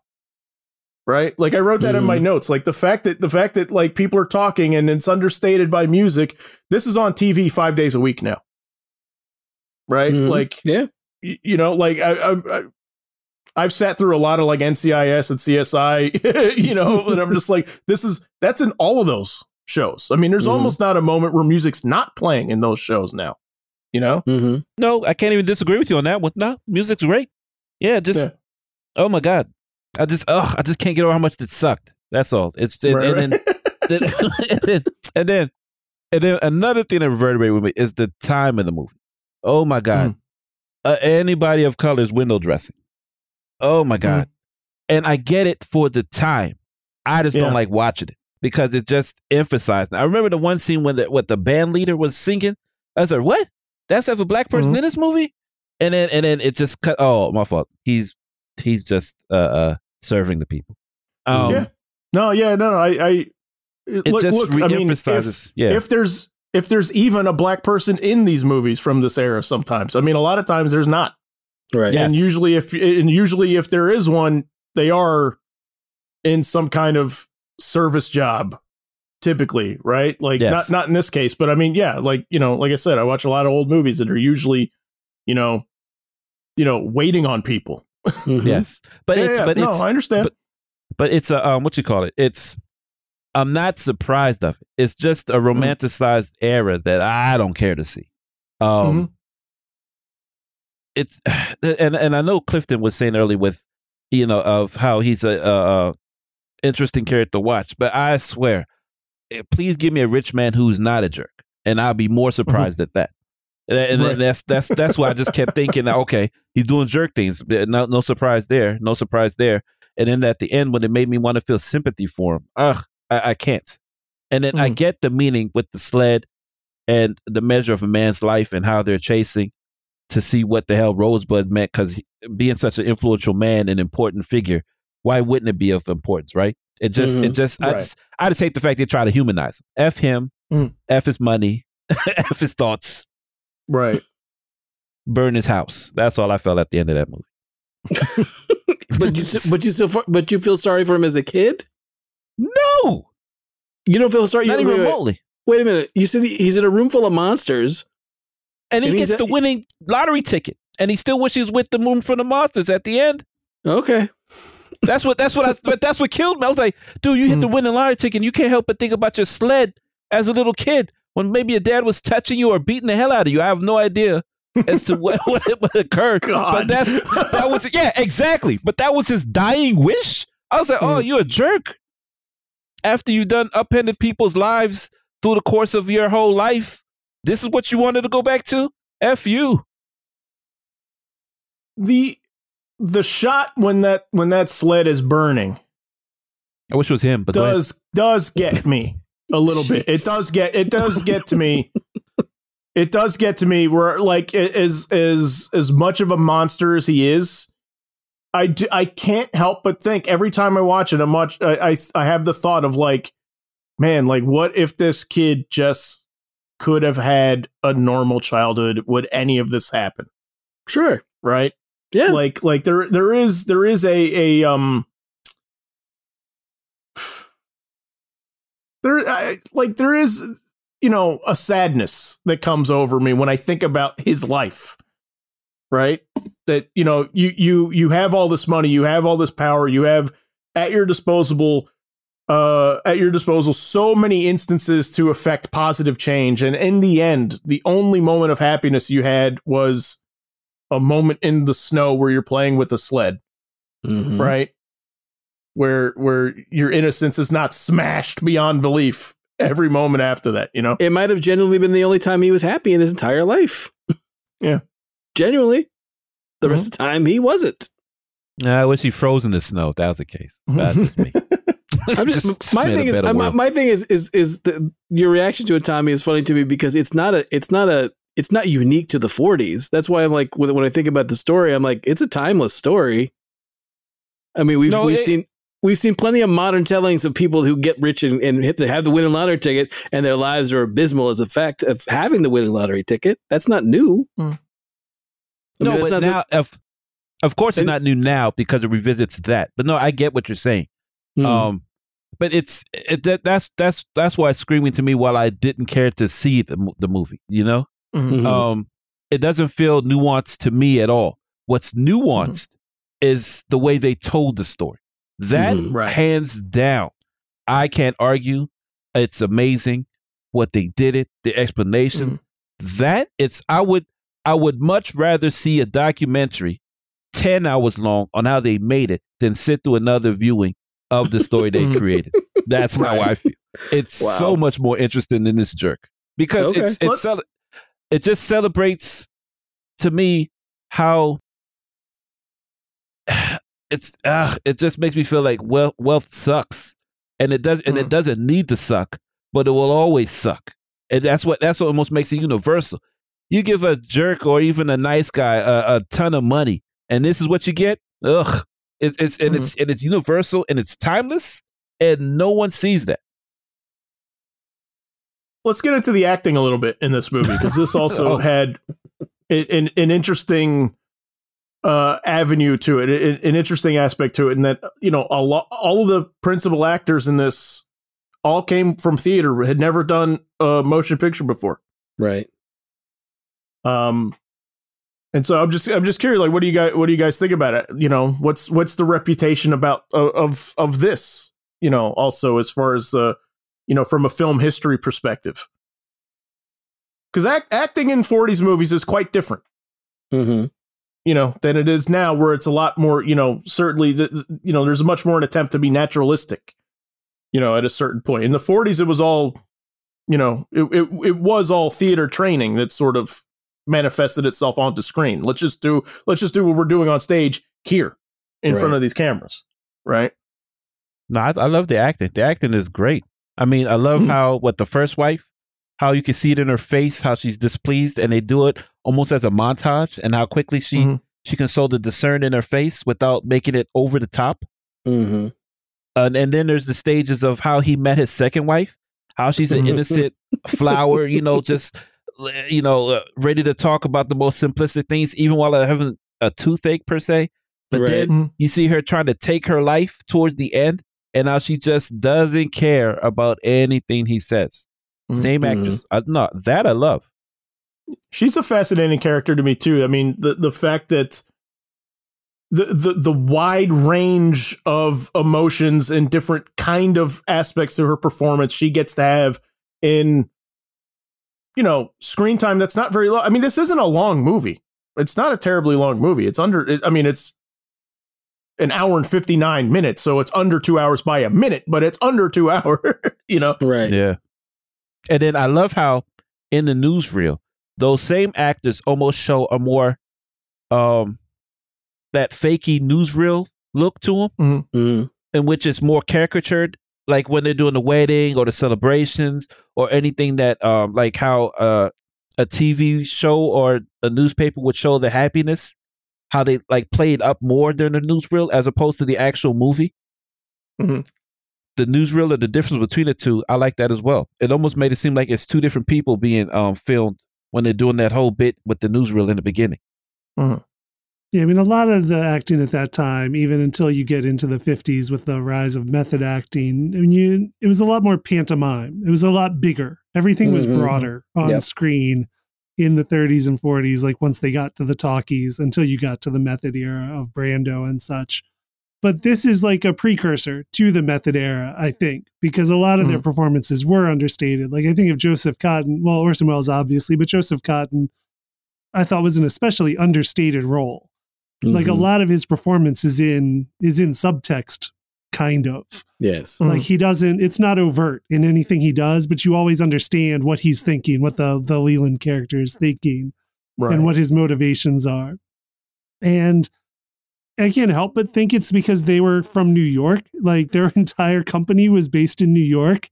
right? Like I wrote that in my notes. Like the fact that the fact that like people are talking and it's understated by music. This is on TV five days a week now, right? Mhm. Like Yeah. y- you know, like I, I, I I've sat through a lot of like NCIS and CSI, <laughs> you know, and I'm just like, this is that's in all of those shows. I mean, there's Mhm. almost not a moment where music's not playing in those shows now. You know? hmm No, I can't even disagree with you on that one. No, music's great. Yeah, just Yeah. oh my god, I just oh I just can't get over how much that sucked. That's all. It's and, Right, and then, <laughs> then, <laughs> and then and then and then another thing that reverberated with me is the time of the movie. Oh my god, uh, anybody of color is window dressing. Oh my god, and I get it for the time. I just Yeah. don't like watching it because it just emphasized. I remember the one scene when the what the band leader was singing. I said, what? That's have a black person Mhm. in this movie? And then and then it just cut. Oh, my fault. He's he's just uh, uh serving the people. Um, Yeah. No, yeah, no, no. I, I It look, just look, I mean, if, yeah. if there's if there's even a black person in these movies from this era, sometimes I mean, a lot of times there's not, Right. Yeah. and Yes. usually if and usually if there is one, they are in some kind of service job, typically, right? Like Yes. not not in this case, but I mean, yeah, like you know, like I said, I watch a lot of old movies that are usually, you know, you know, waiting on people. Mhm. yes. But Yeah, it's yeah, but no, it's I understand. but- but it's a um what you call it it's i'm not surprised of it it's just a Mm-hmm. romanticized era that i don't care to see um Mhm. it's <sighs> and and i know clifton was saying earlier with you know of how he's a, a, a interesting character to watch but i swear eh, please give me a rich man who's not a jerk and i'll be more surprised at that and Right. that's that's that's why I just kept thinking, that, okay, he's doing jerk things. No, no surprise there. No surprise there. And then at the end, when it made me want to feel sympathy for him, ugh, I, I can't. And then I Mhm. get the meaning with the sled and the measure of a man's life and how they're chasing to see what the hell Rosebud meant. Because being such an influential man and important figure, why wouldn't it be of importance, right? It just, it Mhm. just, I Right. just, I just hate the fact they try to humanize him. F him, Mm. F his money, <laughs> F his thoughts, right. burn his house. That's all I felt at the end of that movie. <laughs> but you, but you still, but you feel sorry for him as a kid. No, You don't feel sorry. not you, even wait, wait, remotely. wait a minute. You said he's in a room full of monsters. And he And gets the winning lottery ticket, and he still wishes with the moon from the monsters at the end. Okay. That's what that's what I but that's what killed me. I was like, dude, you hit the winning lottery ticket, and you can't help but think about your sled as a little kid when maybe your dad was touching you or beating the hell out of you. I have no idea as to what <laughs> what, what occurred. <laughs> God. But that's that was <laughs> yeah, exactly. But that was his dying wish. I was like, oh, Mm. you're a jerk. After you've done upended people's lives through the course of your whole life, this is what you wanted to go back to? F you. the the shot when that when that sled is burning I wish it was him, but does does get <laughs> me a little bit. It does get it does get to me. <laughs> It does get to me where like a- as as as much of a monster as he is, I do, I can't help but think every time I watch it, I'm watch I, I I have the thought of like, man, like what if this kid just could have had a normal childhood? Would any of this happen? Sure. Right? Yeah. like like there there is there is a a um <sighs> there I, like there is you know a sadness that comes over me when I think about his life right that you know you you you have all this money you have all this power you have at your disposable uh at your disposal so many instances to affect positive change and in the end the only moment of happiness you had was a moment in the snow where you're playing with a sled, Mhm. right? Where where your innocence is not smashed beyond belief every moment after that, you know? It might have genuinely been the only time he was happy in his entire life. <laughs> Yeah. Genuinely. The rest of the time, he wasn't. Nah, I wish he froze in the snow. If that was the case. That's just me. <laughs> I'm <laughs> just, Just my thing is my, my thing is is is the, your reaction to it, Tommy, is funny to me because it's not a it's not a it's not unique to the 40s. That's why I'm like when, when I think about the story, I'm like it's a timeless story. I mean, we've No, we've it- seen we've seen plenty of modern tellings of people who get rich and, and hit the have the winning lottery ticket, and their lives are abysmal as a fact of having the winning lottery ticket. That's not new. Hmm. Mean, no, that's but not- now, of, of course, it's And- not new now because it revisits that. But no, I get what you're saying. Mm. Um, but it's it, that that's that's that's why it's screaming to me. While I didn't care to see the the movie, you know, Mhm. Mhm. um, it doesn't feel nuanced to me at all. What's nuanced is the way they told the story. That Mhm. Right. hands down, I can't argue. It's amazing what they did it, the explanation. That it's I would I would much rather see a documentary ten hours long on how they made it than sit through another viewing of the story they created. That's how I feel. It's Wow. so much more interesting than this jerk because Okay. it's it's Let's- cele- it just celebrates to me how <sighs> it's uh, it just makes me feel like wealth wealth sucks. And it does and it Mhm. doesn't need to suck but it will always suck. And that's what that's what almost makes it universal. You give a jerk or even a nice guy a, a ton of money and this is what you get? Ugh. It's it's and Mhm. it's and it's universal and it's timeless and no one sees that Let's get into the acting a little bit in this movie because this <laughs> also Oh. had an, an interesting uh, avenue to it, a- an interesting aspect to it, and that you know a lot, all of the principal actors in this all came from theater, had never done a motion picture before. Right. Um, and so I'm just I'm just curious, like, what do you guys what do you guys think about it? You know, what's what's the reputation about of of, of this? You know, also as far as uh, you know, from a film history perspective, because act, acting in 40s movies is quite different. Mm-hmm. You know, than it is now, where it's a lot more. You know, certainly, the, you know, there's much more an attempt to be naturalistic. You know, at a certain point in the 40s, it was all, you know, it it, it was all theater training that sort of manifested itself onto screen. Let's just do let's just do what we're doing on stage here in front of these cameras, right? No, I, I love the acting. The acting is great. I mean, I love Mhm. how what the first wife, how you can see it in her face, how she's displeased, and they do it almost as a montage, and how quickly she Mhm. she can show the discern in her face without making it over the top. Mm-hmm. Uh, and then there's the stages of how he met his second wife, how she's an <laughs> innocent flower, you know, just you know, uh, ready to talk about the most simplistic things, even while having a toothache per se. But Right. then Mhm. you see her trying to take her life towards the end, and how she just doesn't care about anything he says. Mhm. Same actress. I, no, that I love. she's a fascinating character to me too. I mean, the the fact that the the the wide range of emotions and different kind of aspects to her performance she gets to have in you know screen time that's not very long. I mean, this isn't a long movie. It's not a terribly long movie. It's under. I mean, it's an hour and fifty nine minutes, so it's under two hours by a minute, but it's under two <laughs> hour. you know. Right. Yeah. And then I love how in the newsreel, those same actors almost show a more um that fakey newsreel look to them, Mm-hmm. in which it's more caricatured, like when they're doing the wedding or the celebrations or anything that um like how uh a TV show or a newspaper would show the happiness, how they like played up more during the newsreel as opposed to the actual movie. Mhm. The newsreel and the difference between the two, I like that as well. It almost made it seem like it's two different people being um filmed when they're doing that whole bit with the newsreel in the beginning. Yeah, I mean, a lot of the acting at that time, even until you get into the 50s with the rise of method acting, I mean, you, it was a lot more pantomime. It was a lot bigger. Everything was Mhm. broader on Yep. screen in the 30s and 40s, like once they got to the talkies until you got to the method era of Brando and such. But this is like a precursor to the method era, I think, because a lot of their performances were understated. Like I think of Joseph Cotten, well, Orson Welles obviously, but Joseph Cotten, I thought was an especially understated role like a Mhm. lot of his performance is in is in subtext kind of Yes. Mhm. like he doesn't it's not overt in anything he does but you always understand what he's thinking what the the leland character is thinking Right. and what his motivations are and i can't help but think it's because they were from new york like their <laughs> entire company was based in new york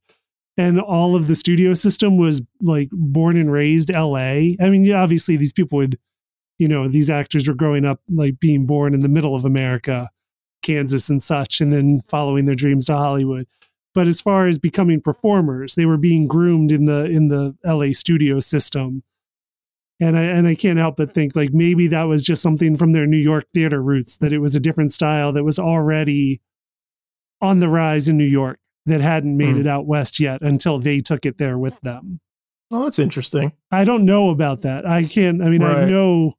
and all of the studio system was like born and raised la i mean yeah, obviously these people would you know these actors were growing up like being born in the middle of america kansas and such and then following their dreams to hollywood but as far as becoming performers they were being groomed in the in the la studio system and i and i can't help but think like maybe that was just something from their new york theater roots that it was a different style that was already on the rise in New York that hadn't made Hmm. it out west yet until they took it there with them. Oh, that's interesting. I don't know about that. I can't. I mean, I Right. have no,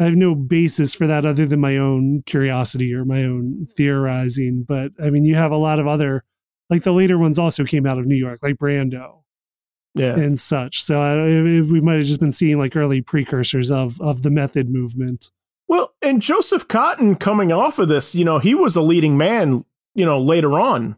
I have no basis for that other than my own curiosity or my own theorizing. But I mean, you have a lot of other, like the later ones also came out of New York, like Brando Yeah. and such. So I, I- we might have just been seeing like early precursors of of the method movement. Well, and Joseph Cotten coming off of this, you know, he was a leading man, you know, later on.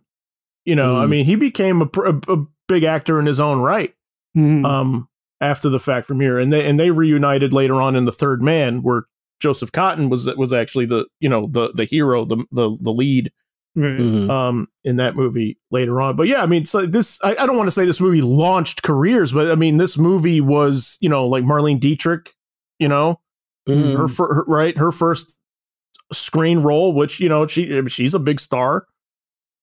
You know, I Mhm. mean, he became a, a, a big actor in his own right Mhm. um, after the fact from here, and they and they reunited later on in the Third Man, where Joseph Cotten was was actually the you know the the hero, the the the lead right. Mhm. um, in that movie later on. But yeah, I mean, so this I, I don't want to say this movie launched careers, but I mean, this movie was you know like Marlene Dietrich, you know, Mhm. her, fir- her right her first screen role, which you know she she's a big star,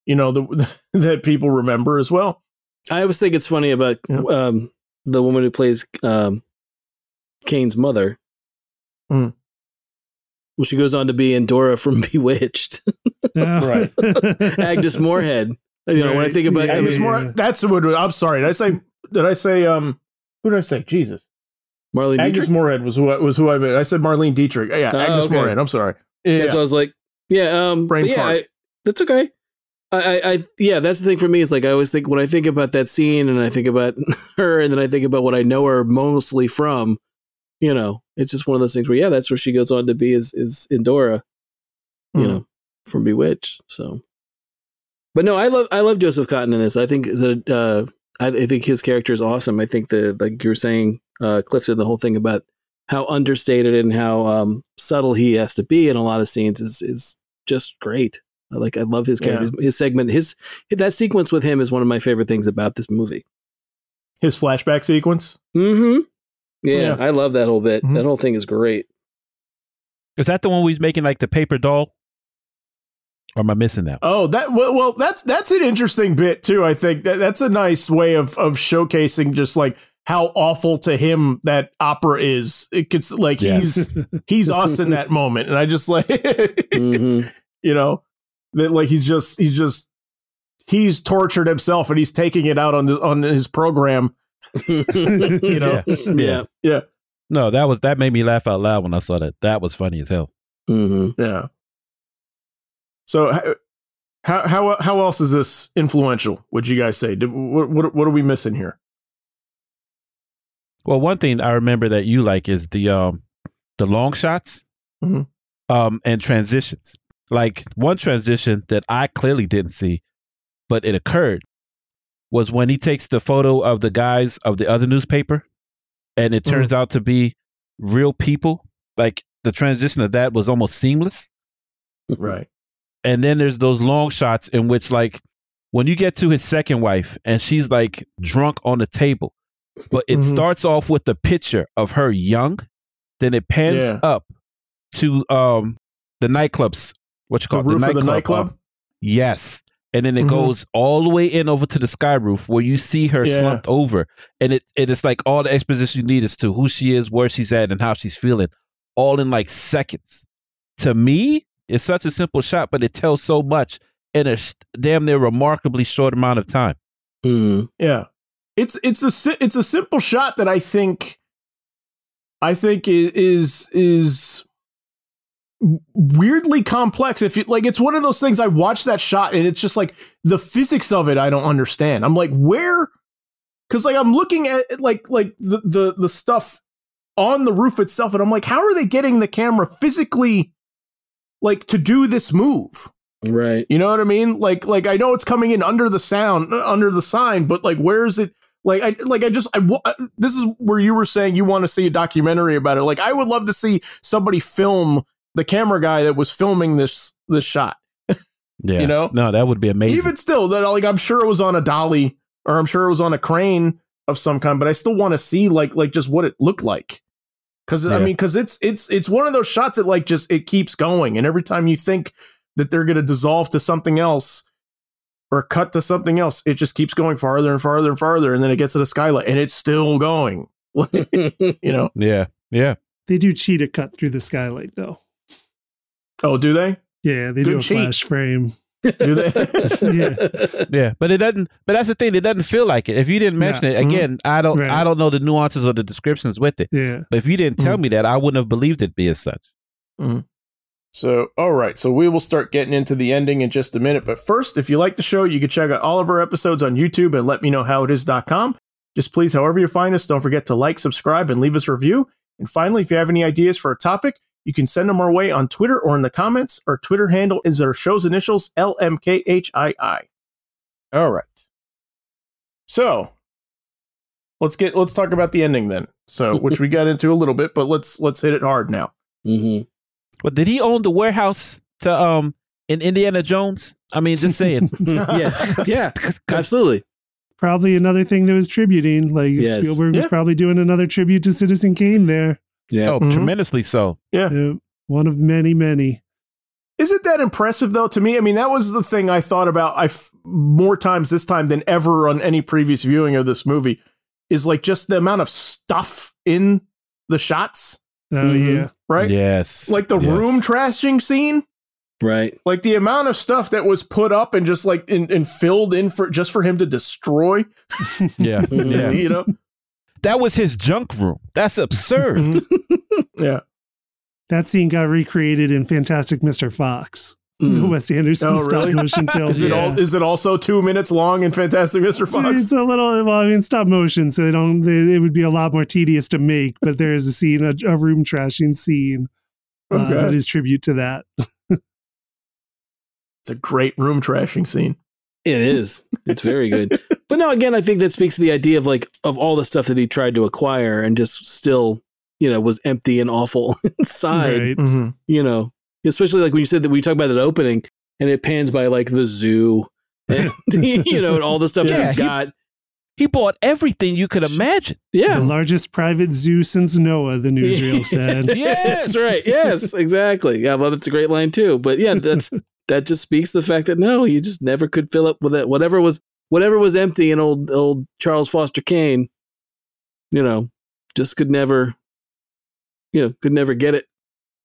you know the, <laughs> that people remember as well. I always think it's funny about Yeah. um, the woman who plays um, Kane's mother. Mm. Well, she goes on to be Endora from <laughs> Bewitched. Right. <laughs> Agnes Moorehead. You know, when I Right. think about Yeah, I Agnes mean, Moore, yeah. that's what I'm sorry. Did I say? Did I say? Um, who did I say? Jesus, Marlene Agnes Dietrich. Moorehead was who I, was who I meant. I said Marlene Dietrich. Yeah, Oh, Agnes okay. Moorehead. I'm sorry. Yeah, That's what I was like. Yeah, um, Brain yeah, fart. I, that's okay. I, I, yeah, that's the thing for me. Is like I always think when I think about that scene, and I think about <laughs> her, and then I think about what I know her mostly from. You know, it's just one of those things where yeah, that's where she goes on to be is is Endora. You Mhm. know, from Bewitched. So, but no, I love I love Joseph Cotten in this. I think that uh, I, I think his character is awesome. I think the like you were saying, uh, Clifton, the whole thing about how understated and how um, subtle he has to be in a lot of scenes is is just great. I like I love his character, his segment, his that sequence with him is one of my favorite things about this movie. his flashback sequence. Mm-hmm. Yeah, Yeah. I love that whole bit. Mhm. That whole thing is great. Is that the one where he's making like the paper doll? Or am I missing that? Oh, that well, well, that's that's an interesting bit too. I think that that's a nice way of of showcasing just like how awful to him that opera is. It gets like Yes. he's he's us in that <laughs> moment, and I just like hmm <laughs> you know that like he's just he's just he's tortured himself and he's taking it out on the, on his program. <laughs> you know? yeah. Yeah, No, that was that made me laugh out loud when I saw that. That was funny as hell. hmm yeah. So how how how else is this influential? Would you guys say? Did, what, what what are we missing here? Well, one thing I remember that you like is the um the long shots Mhm. um and transitions. Like one transition that I clearly didn't see, but it occurred was when he takes the photo of the guys of the other newspaper and it turns out to be real people. Like the transition of that was almost seamless. Right. And then there's those long shots in which like when you get to his second wife and she's like drunk on the table, but it Mhm. starts off with the picture of her young, then it pans Yeah. up to um the nightclubs. What you The call it? roof of the nightclub. yes. And then it Mhm. goes all the way in over to the sky roof where you see her Yeah. slumped over. And it and it's like all the exposition you need as to who she is, where she's at, and how she's feeling, all in like seconds. To me, it's such a simple shot, but it tells so much in a damn near remarkably short amount of time. hmm Yeah, it's it's a it's a simple shot that I think I think i- is is weirdly complex. If you like, it's one of those things. I watch that shot and it's just like the physics of it. I don't understand. I'm like, where? Because like I'm looking at like like the the the stuff on the roof itself, and I'm like, how are they getting the camera physically like to do this move? Right. You know what I mean? Like, like I know it's coming in under the sound, uh, under the sign, but like, where is it? Like, I like I just I uh, this is where you were saying you want to see a documentary about it. Like, I would love to see somebody film the camera guy that was filming this this shot. <laughs> Yeah. You know? No, that would be amazing. Even still, that like I'm sure it was on a dolly or I'm sure it was on a crane of some kind, but I still want to see like like just what it looked like. Cause I mean, cause it's it's it's one of those shots that like just it keeps going, and every time you think that they're gonna dissolve to something else or cut to something else, it just keeps going farther and farther and farther, and then it gets to the skylight, and it's still going. <laughs> you know? <laughs> yeah. Yeah. They do cheat a cut through the skylight though. Oh, do they? Yeah, they do a cheat. flash frame. Do they? <laughs> Yeah. Yeah, but it doesn't. But that's the thing. It doesn't feel like it. If you didn't mention it Mhm. again, I don't. Right. I don't know the nuances or the descriptions with it. Yeah. But if you didn't tell me that, I wouldn't have believed it be as such. So, all right. So we will start getting into the ending in just a minute. But first, if you like the show, you can check out all of our episodes on YouTube and let me know how it is.com. Just please, however you find us, don't forget to like, subscribe, and leave us a review. And finally, if you have any ideas for a topic, you can send them our way on Twitter or in the comments. Our Twitter handle is our show's initials, LMKHII. All right. So let's get let's talk about the ending then. So <laughs> which we got into a little bit, but let's let's hit it hard now. Mm-hmm. But did he own the warehouse to um in Indiana Jones? I mean, just saying. <laughs> yes. <laughs> Yeah. Absolutely. Probably another thing that was tributing. Like Yes. Spielberg was probably doing another tribute to Citizen Kane there. Yeah. oh, Mhm. tremendously so. Yeah, one of many, many. Isn't that impressive though to me? I mean, that was the thing I thought about I f- more times this time than ever on any previous viewing of this movie is like just the amount of stuff in the shots, Oh Mhm. yeah. right? Yes. Like the Yes. room trashing scene, Right. like the amount of stuff that was put up and just like in, and filled in for just for him to destroy, <laughs> Yeah. <laughs> Yeah. you know? That was his junk room. That's absurd. <laughs> Yeah. That scene got recreated in Fantastic Mr. Fox, <laughs> the Mm. Wes Anderson Oh, stop really? motion <laughs> film. Is it yeah. all is it also 2 minutes long in Fantastic Mr. Fox? it's a little well, I mean, stop motion, so they don't. They, it would be a lot more tedious to make. But there is a scene, a, a room trashing scene, uh, Okay. that is tribute to that. It's a great room trashing scene. It is. It's very good. But now again, I think that speaks to the idea of like of all the stuff that he tried to acquire and just still, you know, was empty and awful <laughs> inside. Right. Mhm. You know, especially like when you said that we talked about that opening and it pans by like the zoo <laughs> and <laughs> you know and all the stuff that Yeah, he's he- got. he bought everything you could imagine. Yeah. The largest private zoo since Noah, the newsreel said. Yes. That's right. Yes, exactly. Yeah, well, that's a great line too. But yeah, that's that just speaks to the fact that no, you just never could fill up with it. Whatever was whatever was empty in old old Charles Foster Kane, you know, just could never, you know, could never get it.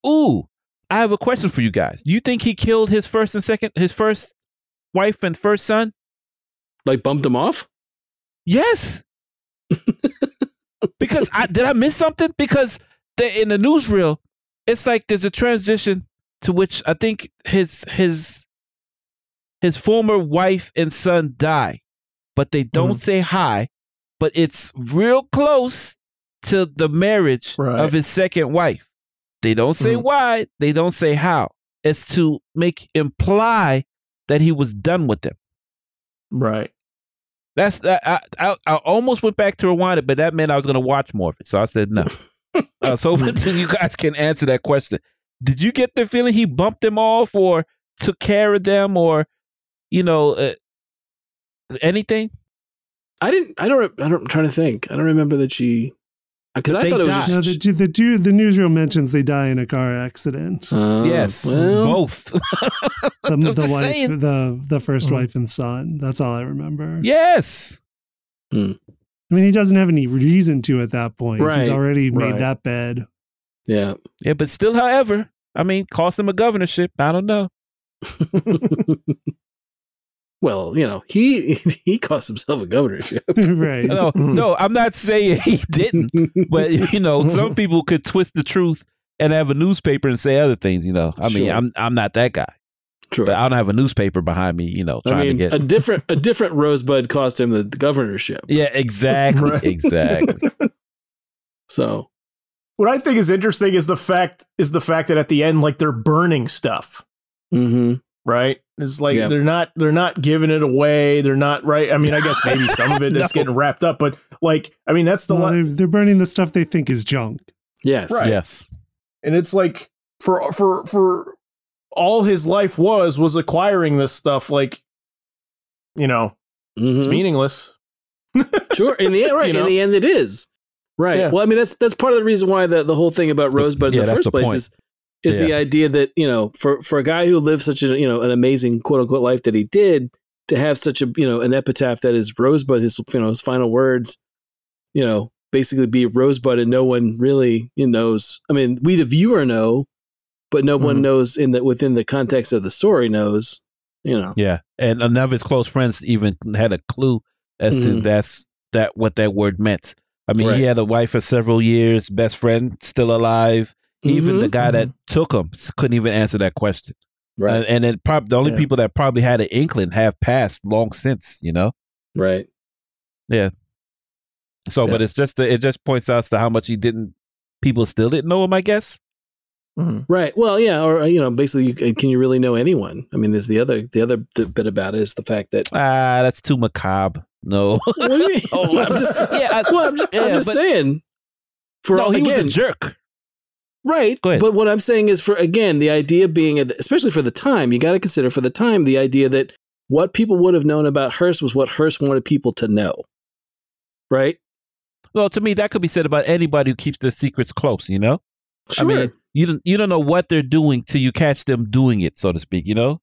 Ooh, I have a question for you guys. Do you think he killed his first and second, his first wife and first son? Like bumped him off. Yes. <laughs> because I did I miss something? Because the, in the newsreel, it's like there's a transition to which I think his his his former wife and son die, but they don't Mhm. say hi. But it's real close to the marriage Right. of his second wife. They don't say Mhm. why. They don't say how. It's to make imply that he was done with them. Right. That's I, I, I almost went back to rewind it, but that meant I was going to watch more of it, so I said no. <laughs> uh, so <laughs> you guys can answer that question. Did you get the feeling he bumped them off, or took care of them, or you know uh, anything? I didn't. I don't. I don't. I'm trying to think. I don't remember that she. Because I thought it was. Just, No, the, du- the, du- the newsreel mentions they die in a car accident. Oh, yes, well, both. <laughs> the I'm the wife, saying. the the first Mhm. wife and son. That's all I remember. yes. I mean, he doesn't have any reason to at that point. Right. He's already made that bed. Yeah. Yeah, but still, however, I mean, cost him a governorship. I don't know. <laughs> well, you know, he <laughs> he cost himself a governorship. <laughs> right. No, no, I'm not saying he didn't. but you know, some <laughs> people could twist the truth and have a newspaper and say other things. You know, I mean, Sure. I'm I'm not that guy, True. but I don't have a newspaper behind me. You know, I trying mean, to get. a different a different Rosebud cost him the, the governorship. yeah, exactly, Right. exactly. So What I think is interesting is the fact is the fact that at the end, like they're burning stuff, hmm right? It's like Yeah. they're not they're not giving it away. They're not right. I mean, I guess maybe some of <laughs> it that's No. getting wrapped up, but like I mean, that's the Well, li- they're, they're burning the stuff they think is junk. yes, Right. Yes, and it's like for for for all his life was was acquiring this stuff. Like, you know, it's Mhm. meaningless. <laughs> sure. In the end, right? You know? In the end, it is right. Yeah. Well, I mean, that's that's part of the reason why the, the whole thing about The- Rosebud in yeah, the first the place point. is is the idea that you know for for a guy who lived such a you know an amazing quote unquote life that he did to have such a you know an epitaph that is Rosebud his you know his final words you know basically be Rosebud and no one really you know, knows I mean we the viewer know but no one Mhm. knows in the within the context of the story knows You know. Yeah, and none of his close friends even had a clue as to Mhm. that's that what that word meant. I mean, Right. he had a wife for several years, best friend still alive. Even Mhm. the guy that took him couldn't even answer that question. right, And, and then prob- the only Yeah. people that probably had an inkling have passed long since. You know. right. Yeah. So, but it's just it just points out to how much he didn't. People still didn't know him. I guess. Mhm. Right. Well, yeah, or you know, basically, you, can you really know anyone? I mean, there's the other the other bit about it is the fact that. Ah, that's too macabre. No. what do you mean? <laughs> Oh, <laughs> I'm just, <laughs> yeah, I- well, I'm just, I'm just but- saying. For no, all, he was a jerk. Right? But what I'm saying is, for again, the idea being, especially for the time, you got to consider for the time the idea that what people would have known about Hearst was what Hearst wanted people to know, right? Well, to me, that could be said about anybody who keeps their secrets close. You know. Sure. I mean, you don't you don't know what they're doing till you catch them doing it, so to speak. You know.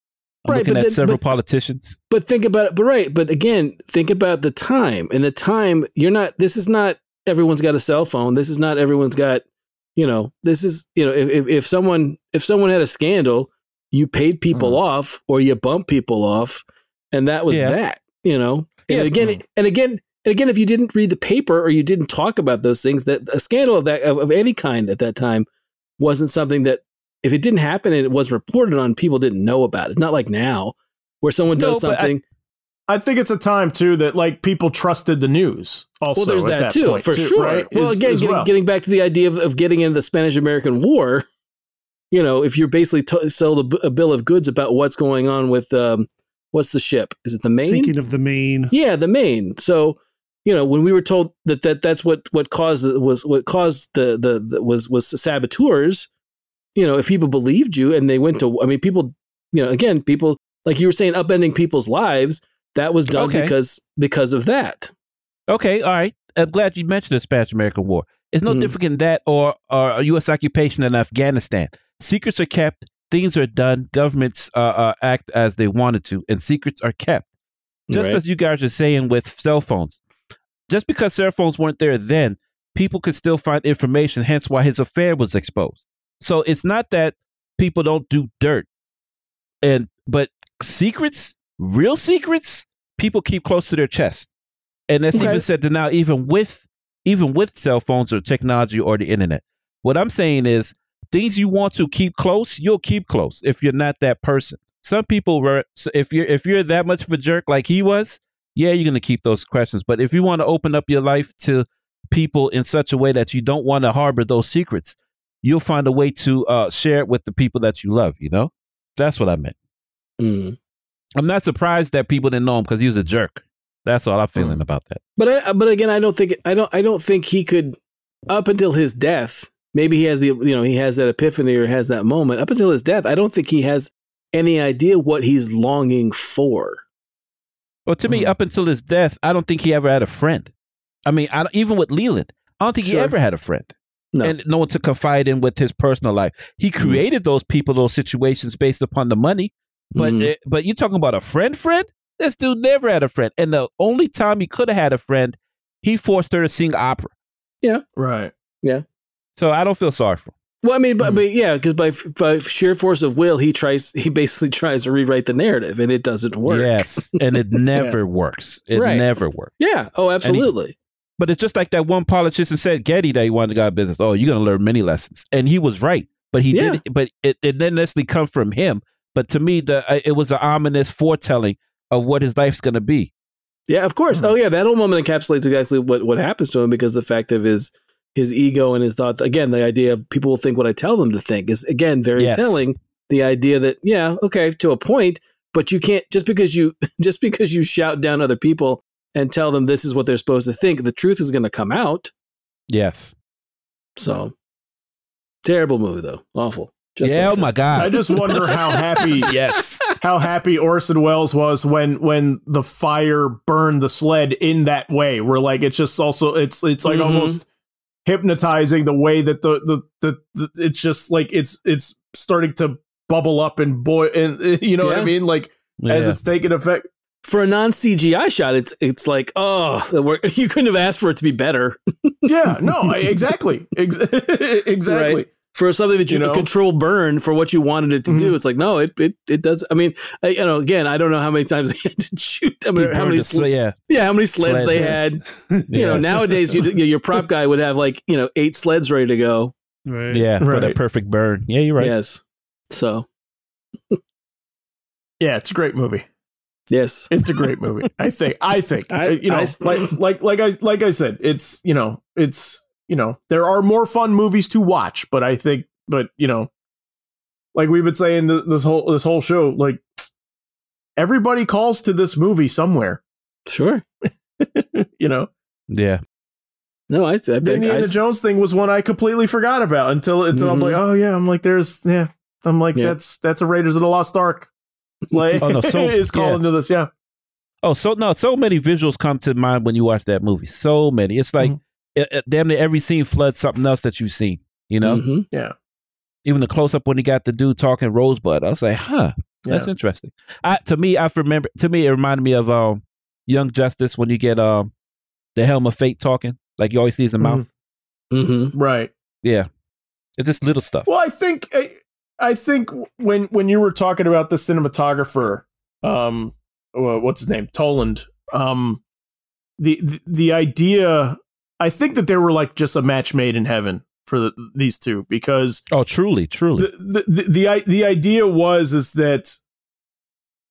I'm Right, looking but at then- several but- politicians. But think about it. But right. But again, think about the time. And the time, you're not. This is not everyone's got a cell phone. This is not everyone's got. You know, this is you know, if if, if someone if someone had a scandal, you paid people mm. off or you bumped people off, and that was Yeah. that. You know. And Yeah. again, mm. and again. And again, if you didn't read the paper or you didn't talk about those things, that a scandal of that of, of any kind at that time wasn't something that if it didn't happen and it was reported on, people didn't know about it. Not like now, where someone does but I- something. I think it's a time too that like people trusted the news. Also, well, there's at that, too, point, for too, sure. right? Well, As- again, as getting, well. getting back to the idea of, of getting into the Spanish American War, you know, if you're basically t- sold a, b- a bill of goods about what's going on with um, what's the ship? Is it the Maine? Thinking of the Maine. Yeah, the Maine. So, you know, when we were told that, that that's what what caused the, was what caused the, the the was was saboteurs. You know, if people believed you and they went to, I mean, people, you know, again, people like you were saying, upending people's lives. That was done Okay. because because of that. Okay, all right. I'm glad you mentioned the Spanish American War. It's no Mhm. different than that or, or a U.S. occupation in Afghanistan. Secrets are kept, things are done, governments uh, uh, act as they wanted to, and secrets are kept. Just Right. as you guys are saying with cell phones. Just because cell phones weren't there then, people could still find information, hence why his affair was exposed. So it's not that people don't do dirt. And but secrets, real secrets, people keep close to their chest. And that's Okay. even said that now, even with even with cell phones or technology or the internet. What I'm saying is things you want to keep close, you'll keep close if you're not that person. Some people were if you're if you're that much of a jerk like he was, yeah, you're gonna keep those questions. But if you want to open up your life to people in such a way that you don't want to harbor those secrets, you'll find a way to uh, share it with the people that you love. You know, that's what I meant. Mm. I'm not surprised that people didn't know him because he was a jerk. That's all I'm feeling Mm. about that. But I, but again, I don't think I don't I don't think he could up until his death. Maybe he has the you know he has that epiphany or has that moment. Up until his death, I don't think he has any idea what he's longing for. Well, to me, Mhm. up until his death, I don't think he ever had a friend. I mean, I don't, even with Leland, I don't think he ever had a friend. No. And no one to confide in with his personal life. He created those people, those situations based upon the money. But Mhm. uh, but you're talking about a friend, friend? This dude never had a friend. And the only time he could have had a friend, he forced her to sing opera. Yeah. Right. Yeah. So I don't feel sorry for him. Well, I mean, but, Mhm. but yeah, because by by sheer force of will, he tries. He basically <laughs> tries to rewrite the narrative, and it doesn't work. Yes. And it <laughs> never works. It Right. never works. Yeah. Oh, absolutely. But it's just like that one politician said, Getty, that he wanted to go out of business. Oh, you're going to learn many lessons. And he was right. But he Yeah. did, but it, it didn't necessarily come from him. But to me, the uh, it was an ominous foretelling of what his life's going to be. Yeah, of course. Mhm. Oh, yeah. That whole moment encapsulates exactly what, what happens to him because the fact of his his ego and his thoughts. Again, the idea of people will think what I tell them to think is again very Yes. telling. The idea that yeah, okay, to a point, but you can't just because you <laughs> just because you shout down other people and tell them this is what they're supposed to think. The truth is going to come out. Yes. So terrible movie though, awful. Just yeah. Oh my God. I just wonder how happy <laughs> yes. how happy Orson Welles was when when the fire burned the sled in that way. Where like it's just also it's it's like Mhm. almost hypnotizing the way that the, the the the it's just like it's it's starting to bubble up and boy and you know what I mean like as it's taking effect. For a non CGI shot, it's it's like oh, <laughs> you couldn't have asked for it to be better. Yeah, no, <laughs> I, exactly, Ex- exactly. Right. For something that you, You know? control burn for what you wanted it to do. Mhm. It's like no, it it, it does. I mean, I, you know, again, I don't know how many times <laughs> they had to shoot. I mean, how many the sl- sl- yeah. yeah, how many sleds they had. Sleds. <laughs> You know, nowadays you, your prop guy would have like you know eight sleds ready to go. Right. Yeah, for Right. that perfect burn. Yeah, you're right. Yes. So Yeah, it's a great movie. yes, It's a great movie. I think. I think. <laughs> I- you know, I- like like like I like I said, it's you know, it's you know, there are more fun movies to watch, but I think, but you know, like we've been saying th- this whole this whole show, like everybody calls to this movie somewhere. sure. <laughs> you know, Yeah. No, I, I the think I, Indiana Jones thing was one I completely forgot about until until I'm Mhm. like, oh yeah, I'm like, there's yeah, I'm like, Yeah. that's that's a Raiders of the Lost Ark. <laughs> Like, Oh, no, so- <laughs> is calling to this, yeah. Oh, so no, so many visuals come to mind when you watch that movie. So many. It's like Mhm. It, it- damn near every scene floods something else that you've seen. You know, Mhm. Yeah. even the close up when he got the dude talking Rosebud. I was like, huh, that's Yeah. interesting. I to me, I remember. To me, it reminded me of um, Young Justice when you get um, the Helm of Fate talking, like you always see his Mhm. mouth. Mhm. Right. Yeah, it's just little stuff. Well, I think I, I think when when you were talking about the cinematographer, um, what's his name, Toland, um, the, the the idea, I think that they were like just a match made in heaven for the, these two because Oh, truly, truly. the, the the the the idea was is that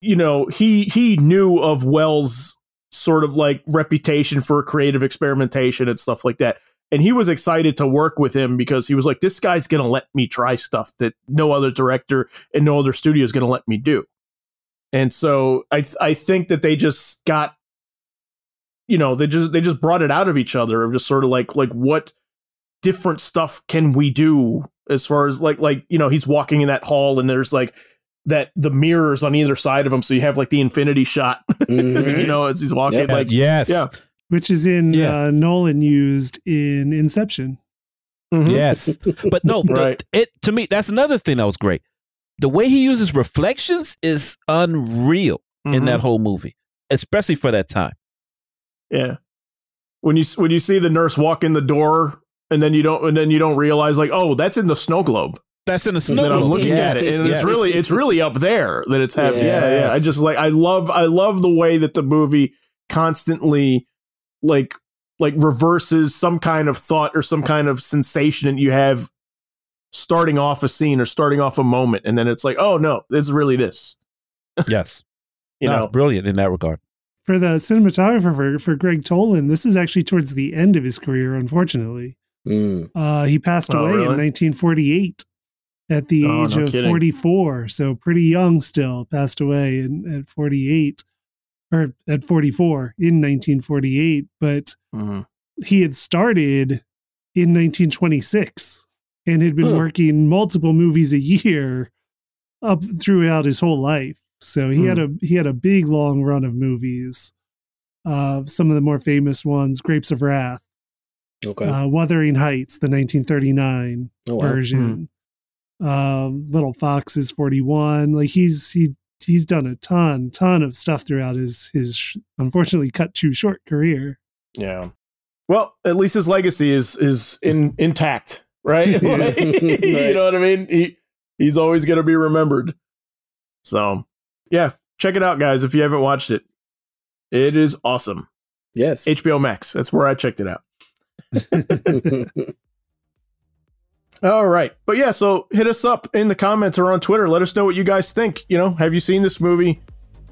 you know he he knew of Welles' sort of like reputation for creative experimentation and stuff like that and he was excited to work with him because he was like this guy's going to let me try stuff that no other director and no other studio is going to let me do and so i i think that they just got you know they just they just brought it out of each other of just sort of like like what different stuff can we do as far as like like you know he's walking in that hall and there's like that the mirrors on either side of him so you have like the infinity shot <laughs> Mhm. you know as he's walking Yep. like yes. yeah. Which is in Yeah. uh, Nolan used in Inception. mhm. Yes. <laughs> But no, the- Right. it to me that's another thing that was great. The way he uses reflections is unreal in Mhm. that whole movie, especially for that time. Yeah when you when you see the nurse walk in the door and then you don't and then you don't realize like oh that's in the snow globe That's in the and snow. then I'm globe. looking at it, and yes. it's really it's really up there that it's happening. Yeah, yeah. I just like I love I love the way that the movie constantly like like reverses some kind of thought or some kind of sensation that you have starting off a scene or starting off a moment, and then it's like, oh no, it's really this. yes. <laughs> You No, know, brilliant in that regard. For the cinematographer for, for Gregg Toland, this is actually towards the end of his career, unfortunately. Mm. Uh, he passed Oh, away really? in 1948 at the Oh, age no of kidding. 44. So pretty young still, passed away in, at 48 or at 44 in 1948. But Mhm. he had started in 1926 and had been Huh. working multiple movies a year up throughout his whole life. So he had a he had a big long run of movies. Uh, some of the more famous ones: Grapes of Wrath, Okay. uh, Wuthering Heights, the 1939 oh, wow. version, um, Little Foxes 41. Like he's he he's done a ton ton of stuff throughout his his sh- unfortunately cut too short career. yeah. Well, at least his legacy is is in intact, right? <laughs> Like, <laughs> you know what I mean? He he's always going to be remembered. So, yeah, check it out, guys. If you haven't watched it, it is awesome. yes. HBO Max. That's where I checked it out. <laughs> All right. But yeah, so hit us up in the comments or on Twitter. Let us know what you guys think. You know, have you seen this movie?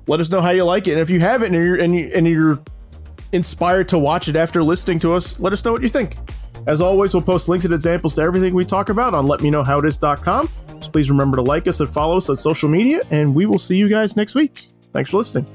Let us know how you like it. And if you haven't and you're and, you, and you're inspired to watch it after listening to us, let us know what you think. As always, we'll post links and examples to everything we talk about on letmeknowhowitis.com. So please remember to like us and follow us on social media, and we will see you guys next week. Thanks for listening.